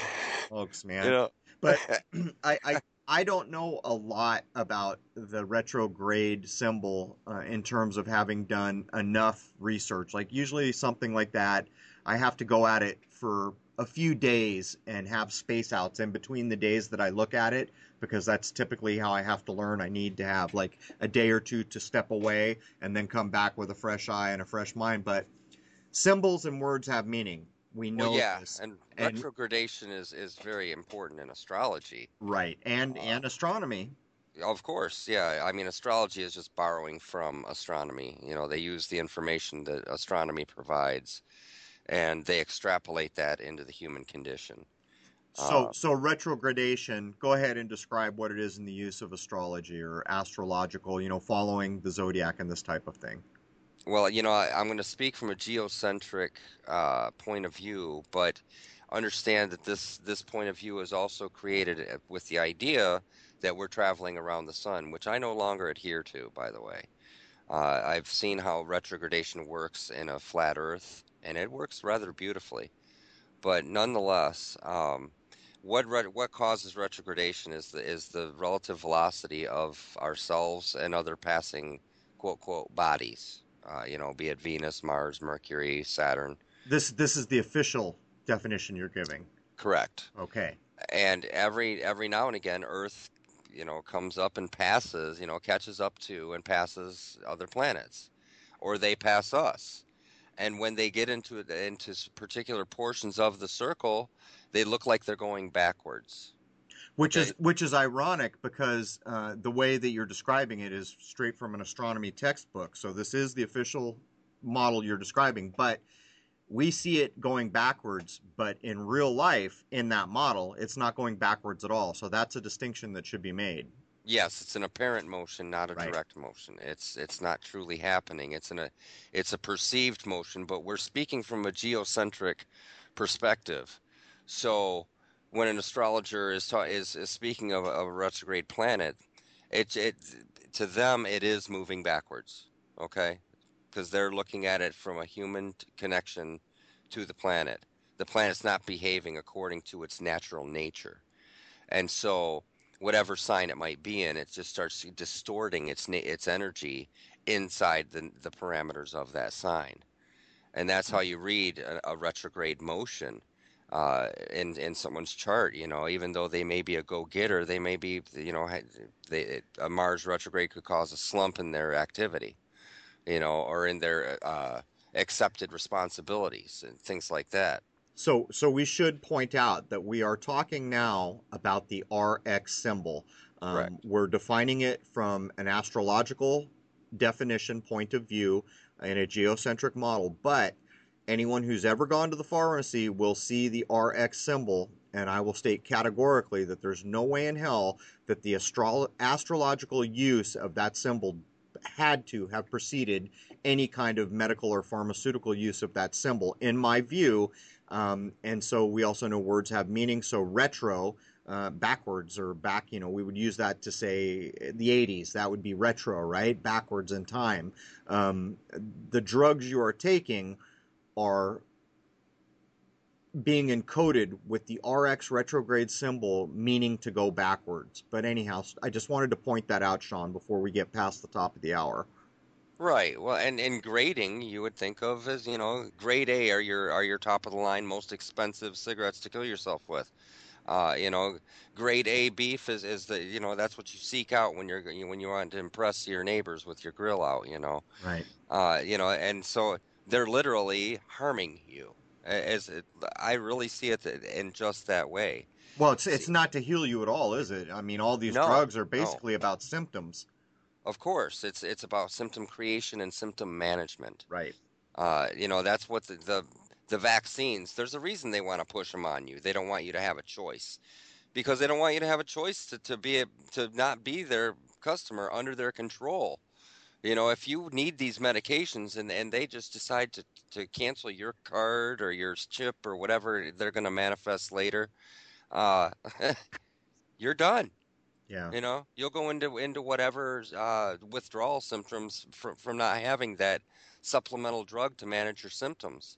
Folks, [LAUGHS] man. You know, but [LAUGHS] [CLEARS THROAT] I, I I don't know a lot about the retrograde symbol uh, in terms of having done enough research. Like usually something like that, I have to go at it for a few days and have space outs in between the days that I look at it because that's typically how I have to learn. I need to have like a day or two to step away and then come back with a fresh eye and a fresh mind. But symbols and words have meaning. We know well, yeah, this. and, and retrogradation is is very important in astrology. Right, and uh, and astronomy. Of course, yeah. I mean, astrology is just borrowing from astronomy. You know, they use the information that astronomy provides, and they extrapolate that into the human condition. So, uh, so retrogradation. Go ahead and describe what it is in the use of astrology or astrological. You know, following the zodiac and this type of thing. Well, you know, I, am going to speak from a geocentric uh, point of view, but understand that this this point of view is also created uh, with the idea that we're traveling around the sun, which I no longer adhere to, by the way. Uh, I've seen how retrogradation works in a flat Earth, and it works rather beautifully. But nonetheless, um, what re- what causes retrogradation is the is the relative velocity of ourselves and other passing quote quote bodies. Uh, you know, be it Venus, Mars, Mercury, Saturn. This this is the official definition you're giving. Correct. Okay. And every every now and again, Earth, you know, comes up and passes, you know, catches up to and passes other planets, or they pass us. And when they get into into particular portions of the circle, they look like they're going backwards. Which okay. is which is ironic because uh, the way that you're describing it is straight from an astronomy textbook. So this is the official model you're describing, but we see it going backwards, but in real life, in that model, it's not going backwards at all. So that's a distinction that should be made. Yes, it's an apparent motion, not a right. direct motion. It's it's not truly happening. It's an a it's a perceived motion, but we're speaking from a geocentric perspective. So when an astrologer is ta- is, is speaking of a, of a retrograde planet, it it to them it is moving backwards. Okay, because they're looking at it from a human t- connection to the planet. The planet's not behaving according to its natural nature. And so, whatever sign it might be in, it just starts distorting its its energy inside the, the parameters of that sign. And that's how hmm. you read a, a retrograde motion uh, in in someone's chart. You know, even though they may be a go getter, they may be you know they, a Mars retrograde could cause a slump in their activity you know, or in their uh, accepted responsibilities and things like that. So, so we should point out that we are talking now about the RX symbol. Um, we're defining it from an astrological definition point of view in a geocentric model, but anyone who's ever gone to the pharmacy will see the RX symbol, and I will state categorically that there's no way in hell that the astro- astrological use of that symbol had to have preceded any kind of medical or pharmaceutical use of that symbol, in my view. Um, and so we also know words have meaning. So retro, uh, backwards or back, you know, we would use that to say the 80s. That would be retro, right? Backwards in time. Um, the drugs you are taking are being encoded with the RX retrograde symbol, meaning to go backwards. But anyhow, I just wanted to point that out, Sean, before we get past the top of the hour. Right. Well, and in grading, you would think of as you know, grade A are your are your top of the line, most expensive cigarettes to kill yourself with. Uh, you know, grade A beef is, is the you know that's what you seek out when you're when you want to impress your neighbors with your grill out. You know. Right. Uh, you know, and so they're literally harming you as it, I really see it in just that way. Well, it's it's not to heal you at all, is it? I mean, all these no, drugs are basically no. about symptoms. Of course, it's it's about symptom creation and symptom management. Right. Uh, you know, that's what the, the the vaccines. There's a reason they want to push them on you. They don't want you to have a choice, because they don't want you to have a choice to, to be a, to not be their customer under their control. You know, if you need these medications and, and they just decide to, to cancel your card or your chip or whatever they're going to manifest later, uh, [LAUGHS] you're done. Yeah. You know, you'll go into into whatever uh, withdrawal symptoms from from not having that supplemental drug to manage your symptoms,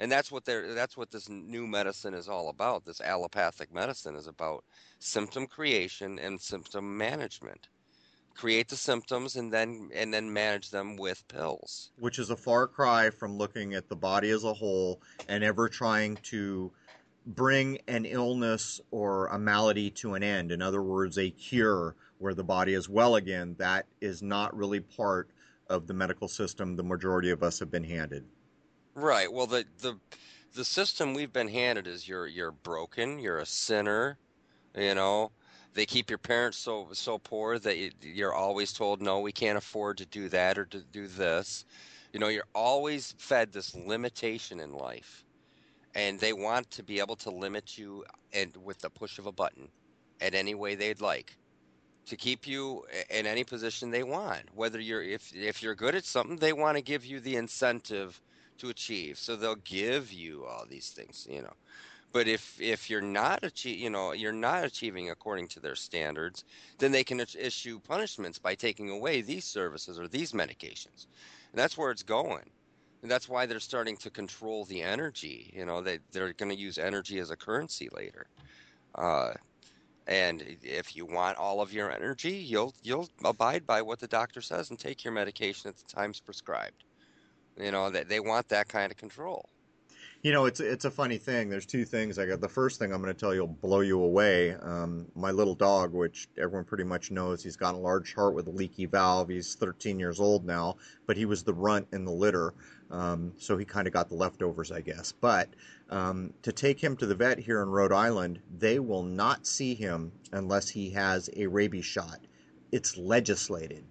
and that's what they're that's what this new medicine is all about. This allopathic medicine is about symptom creation and symptom management create the symptoms and then and then manage them with pills. Which is a far cry from looking at the body as a whole and ever trying to bring an illness or a malady to an end. In other words a cure where the body is well again. That is not really part of the medical system the majority of us have been handed. Right. Well the the the system we've been handed is you're you're broken you're a sinner you know they keep your parents so so poor that you're always told no we can't afford to do that or to do this. You know you're always fed this limitation in life and they want to be able to limit you uh, and with the push of a button at any way they'd like to keep you uh, in any position they want. Whether you're if if you're good at something they want to give you the incentive to achieve. So they'll give you all these things you know But if if you're not achieve, you know, you're not achieving according to their standards, then they can issue punishments by taking away these services or these medications, and that's where it's going. And that's why they're starting to control the energy. You know, they they're going to use energy as a currency later. Uh, and if you want all of your energy, you'll you'll abide by what the doctor says and take your medication at the times prescribed. You know, they, they want that kind of control. You know, it's it's a funny thing. There's two things. I got the first thing I'm going to tell you will blow you away. Um, my little dog, which everyone pretty much knows, he's got a large heart with a leaky valve. He's 13 years old now, but he was the runt in the litter, um, so he kind of got the leftovers, I guess. But um, to take him to the vet here in Rhode Island, they will not see him unless he has a rabies shot. It's legislated,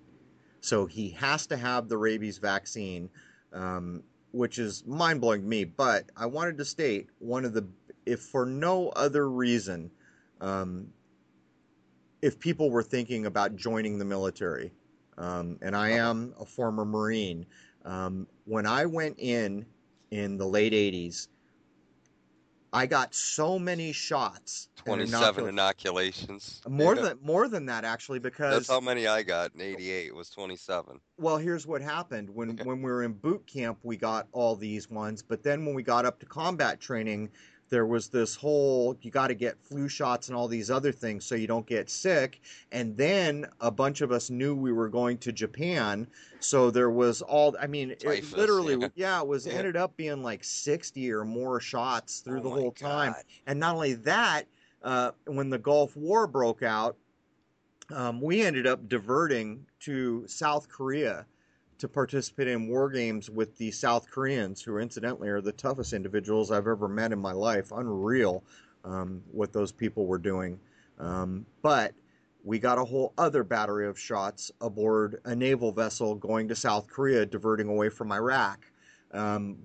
so he has to have the rabies vaccine. Um, which is mind blowing to me. But I wanted to state one of the, if for no other reason, um, if people were thinking about joining the military, um, and I am a former Marine, um, when I went in in the late 80s, I got so many shots. 27 inoculations. More yeah. than more than that actually because That's how many I got in 88 was 27. Well, here's what happened. When when we were in boot camp, we got all these ones, but then when we got up to combat training, there was this whole you got to get flu shots and all these other things so you don't get sick and then a bunch of us knew we were going to japan so there was all i mean Typhus, it literally yeah. yeah. it was yeah. ended up being like 60 or more shots through oh the whole time and not only that uh, when the gulf war broke out um, we ended up diverting to south korea to participate in war games with the South Koreans, who incidentally are the toughest individuals I've ever met in my life. Unreal um, what those people were doing. Um, but we got a whole other battery of shots aboard a naval vessel going to South Korea, diverting away from Iraq. Um,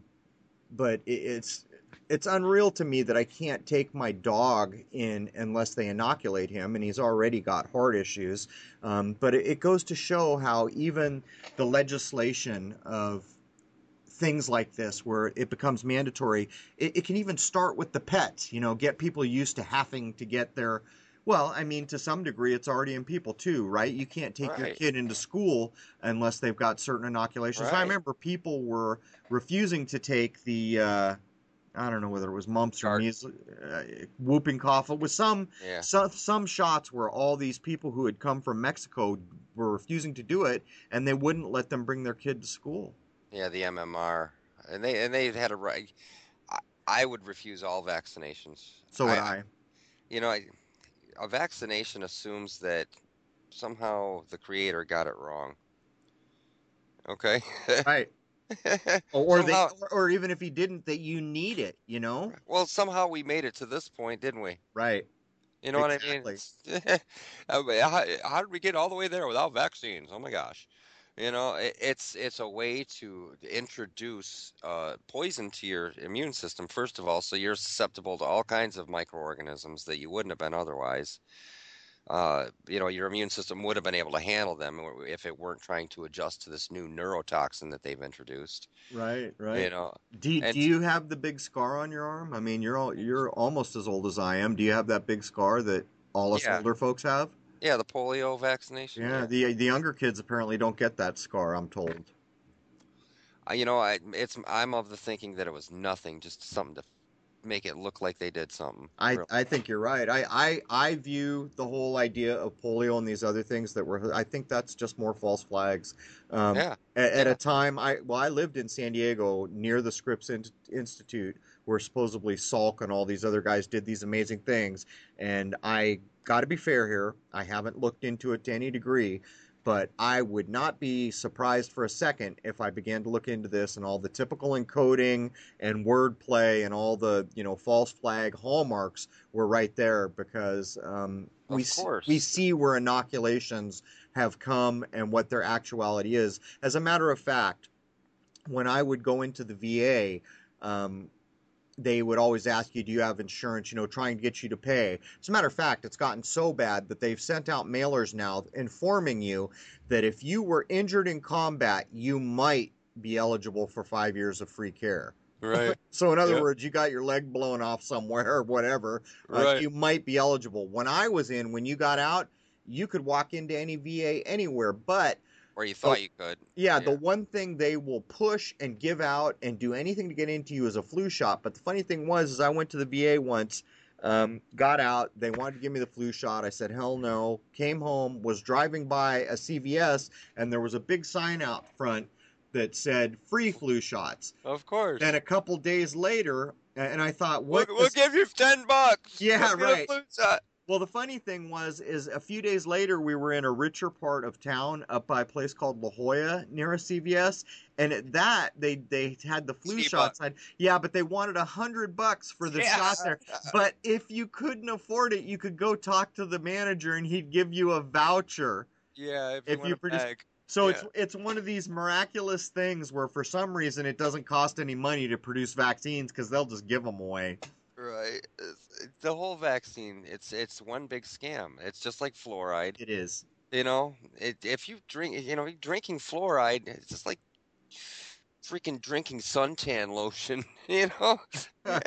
but it, it's it's unreal to me that I can't take my dog in unless they inoculate him, and he's already got heart issues. Um, but it, it goes to show how even the legislation of things like this where it becomes mandatory it, it, can even start with the pets you know get people used to having to get their well i mean to some degree it's already in people too right you can't take right. your kid into school unless they've got certain inoculations right. i remember people were refusing to take the uh, I don't know whether it was mumps or measles, uh, whooping cough. It was some, yeah. some some shots where all these people who had come from Mexico were refusing to do it, and they wouldn't let them bring their kid to school. Yeah, the MMR, and they and they had a right. I, I would refuse all vaccinations. So would I. I. You know, I, a vaccination assumes that somehow the creator got it wrong. Okay. [LAUGHS] right. [LAUGHS] or, somehow, they, or, even if he didn't, that you need it. You know. Well, somehow we made it to this point, didn't we? Right. You know exactly. what [LAUGHS] I mean? how, how, did we get all the way there without vaccines? Oh my gosh! You know, it, it's it's a way to introduce uh, poison to your immune system first of all, so you're susceptible to all kinds of microorganisms that you wouldn't have been otherwise uh, you know, your immune system would have been able to handle them if it weren't trying to adjust to this new neurotoxin that they've introduced. Right, right. You know, do, do you have the big scar on your arm? I mean, you're all, you're almost as old as I am. Do you have that big scar that all us yeah. older folks have? Yeah, the polio vaccination. Yeah, yeah, the the younger kids apparently don't get that scar. I'm told. Uh, you know, I it's I'm of the thinking that it was nothing, just something to make it look like they did something. I, really. I think you're right. I, I I view the whole idea of polio and these other things that were. I think that's just more false flags. Um, yeah. At, at, a time, I well, I lived in San Diego near the Scripps in, Institute, where supposedly Salk and all these other guys did these amazing things. And I got to be fair here. I haven't looked into it to any degree, but I would not be surprised for a second if I began to look into this and all the typical encoding and wordplay and all the you know false flag hallmarks were right there because um, we we see where inoculations have come and what their actuality is. As a matter of fact, when I would go into the VA. Um, they would always ask you, do you have insurance, you know, trying to get you to pay. As a matter of fact, it's gotten so bad that they've sent out mailers now informing you that if you were injured in combat, you might be eligible for five years of free care. Right. [LAUGHS] So in other Yeah. words, you got your leg blown off somewhere or whatever, uh, Right. you might be eligible. When I was in, when you got out, you could walk into any VA anywhere, but Or you thought you could. yeah, the one thing they will push and give out and do anything to get into you is a flu shot. But the funny thing was, is I went to the VA once, um, got out. They wanted to give me the flu shot. I said hell no. Came home, was driving by a CVS, and there was a big sign out front that said free flu shots. Of course. Then a couple days later, and I thought, we'll, what? we'll give you ten bucks. Yeah, We'll get a right. Well, the funny thing was, is a few days later, we were in a richer part of town, up by a place called La Jolla near a CVS, and at that they they had the flu Cheap shot sign. Yeah, but they wanted a hundred bucks for the Yeah. shot there. [LAUGHS] But if you couldn't afford it, you could go talk to the manager, and he'd give you a voucher. Yeah, if, If you, want you a produce- bag. So Yeah. it's it's one of these miraculous things where for some reason it doesn't cost any money to produce vaccines because they'll just give them away. Right. It's, the whole vaccine, it's it's one big scam. It's just like fluoride. It is. You know, it, if you drink, you know, drinking fluoride, it's just like freaking drinking suntan lotion. [LAUGHS] You know. [LAUGHS]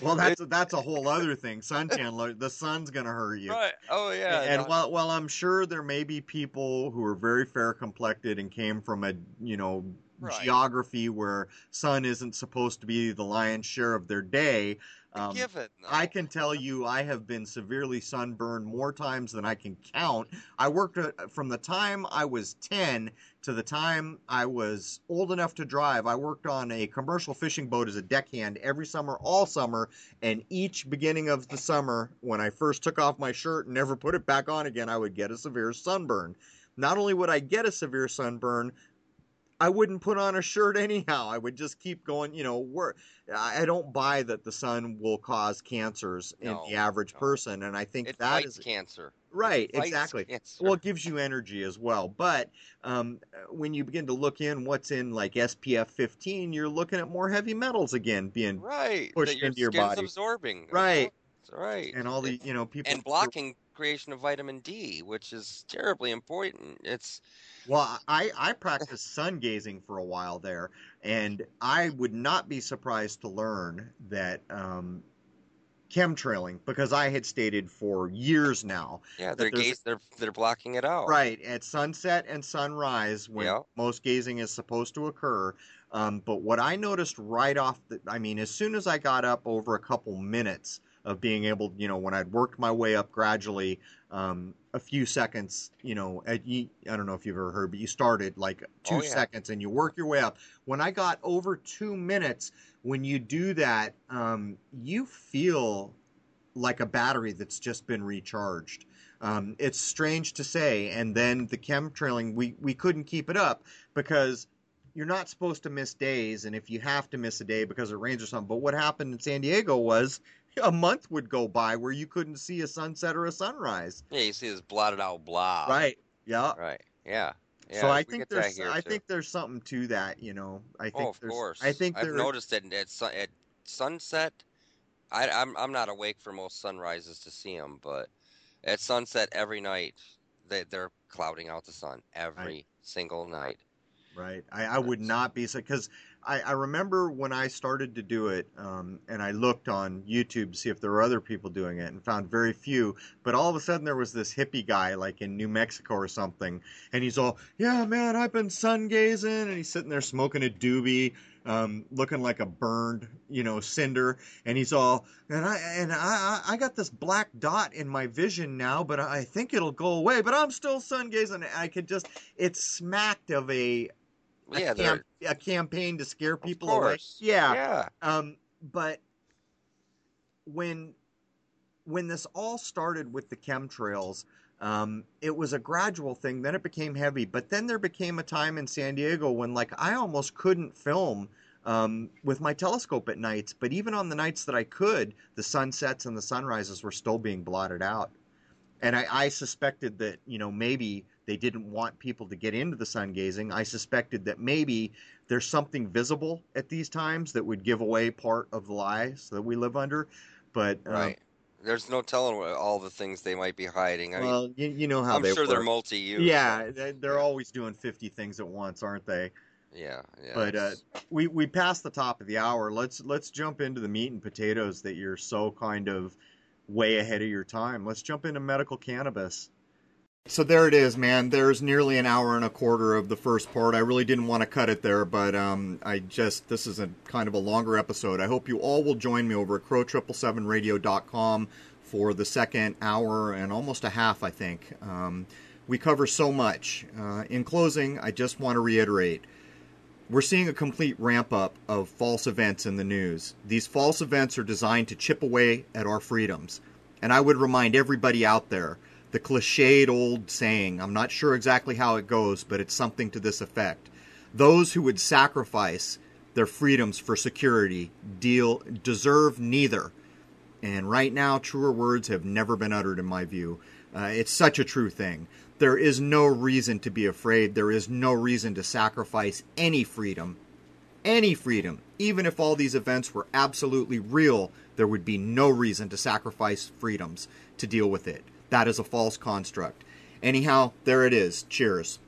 Well, that's that's a whole other thing. Suntan, lo- the sun's gonna hurt you. right. Oh yeah. and no, while while I'm sure there may be people who are very fair complected and came from a you know Right. geography where sun isn't supposed to be the lion's share of their day, um, give it. I can tell you I have been severely sunburned more times than I can count. I worked uh, from the time I was 10 to the time I was old enough to drive. I worked on a commercial fishing boat as a deckhand every summer, all summer, and each beginning of the summer, when I first took off my shirt and never put it back on again, I would get a severe sunburn. Not only would I get a severe sunburn, I wouldn't put on a shirt anyhow. I would just keep going, you know, work. I don't buy that the sun will cause cancers in the average no. person, and I think that is. It that is cancer. right, exactly. cancer. Well, it gives you energy as well. But um, when you begin to look in what's in like SPF 15, you're looking at more heavy metals again being right. pushed your into your body. absorbing. Right. course, Right. and all the you know people and blocking creation of vitamin D, which is terribly important. It's Well, I I practiced sun gazing for a while there, and I would not be surprised to learn that um, chemtrailing, because I had stated for years now, yeah, they're gaze, they're they're blocking it out. right at sunset and sunrise when Yeah. most gazing is supposed to occur. Um, but what I noticed right off the, I mean, as soon as I got up over a couple minutes of being able, you know, when I'd worked my way up gradually, um, a few seconds, you know, at, I don't know if you've ever heard, but you started like two Oh, yeah. seconds and you work your way up. When I got over two minutes, when you do that, um, you feel like a battery that's just been recharged. Um, it's strange to say. And then the chemtrailing, we, we couldn't keep it up because you're not supposed to miss days. And if you have to miss a day because it rains or something, but what happened in San Diego was a month would go by where you couldn't see a sunset or a sunrise. Yeah, you see this blotted out blob. Right. Yeah. Right. Yeah. Yeah. so I think there's here, I too. think there's something to that, you know. I oh, think Oh, of there's course. I think I've there noticed that at, sun, at sunset, I, I'm I'm not awake for most sunrises to see them, but at sunset every night, they they're clouding out the sun every single night. Right. I, I would not be so because I, I remember when I started to do it, um, and I looked on YouTube to see if there were other people doing it, and found very few. But all of a sudden, there was this hippie guy, like in New Mexico or something, and he's all, "Yeah, man, I've been sun gazing," and he's sitting there smoking a doobie, um, looking like a burned, you know, cinder, and he's all, and I and I I got this black dot in my vision now, but I think it'll go away. But I'm still sun gazing. I could just, it smacked of a, yeah, they're camp, a campaign to scare people away. Yeah. Yeah. Um, but when when this all started with the chemtrails, um, it was a gradual thing. Then it became heavy. But then there became a time in San Diego when, like, I almost couldn't film um, with my telescope at nights. But even on the nights that I could, the sunsets and the sunrises were still being blotted out. And I, I suspected that, you know, maybe they didn't want people to get into the sun gazing. I suspected that maybe there's something visible at these times that would give away part of the lies that we live under. But, um, Right. There's no telling what, all the things they might be hiding. I mean, well, you, you know how I'm they sure they're multi-use. Yeah, they- they're Yeah. always doing 50 things at once, aren't they? Yeah, yeah. But uh, we we passed the top of the hour. Let's let's jump into the meat and potatoes that you're so kind of way ahead of your time. Let's jump into medical cannabis. So there it is, man. There's nearly an hour and a quarter of the first part. I really didn't want to cut it there, but um, I just this is a kind of a longer episode. I hope you all will join me over at crow777radio.com for the second hour and almost a half. I think um, we cover so much. Uh, in closing, I just want to reiterate. We're seeing a complete ramp up of false events in the news. These false events are designed to chip away at our freedoms. And I would remind everybody out there the cliched old saying. I'm not sure exactly how it goes, but it's something to this effect. Those who would sacrifice their freedoms for security deal deserve neither. And right now, truer words have never been uttered in my view. Uh, it's such a true thing. There is no reason to be afraid. There is no reason to sacrifice any freedom. Any freedom. Even if all these events were absolutely real, there would be no reason to sacrifice freedoms to deal with it. That is a false construct. Anyhow, there it is. Cheers.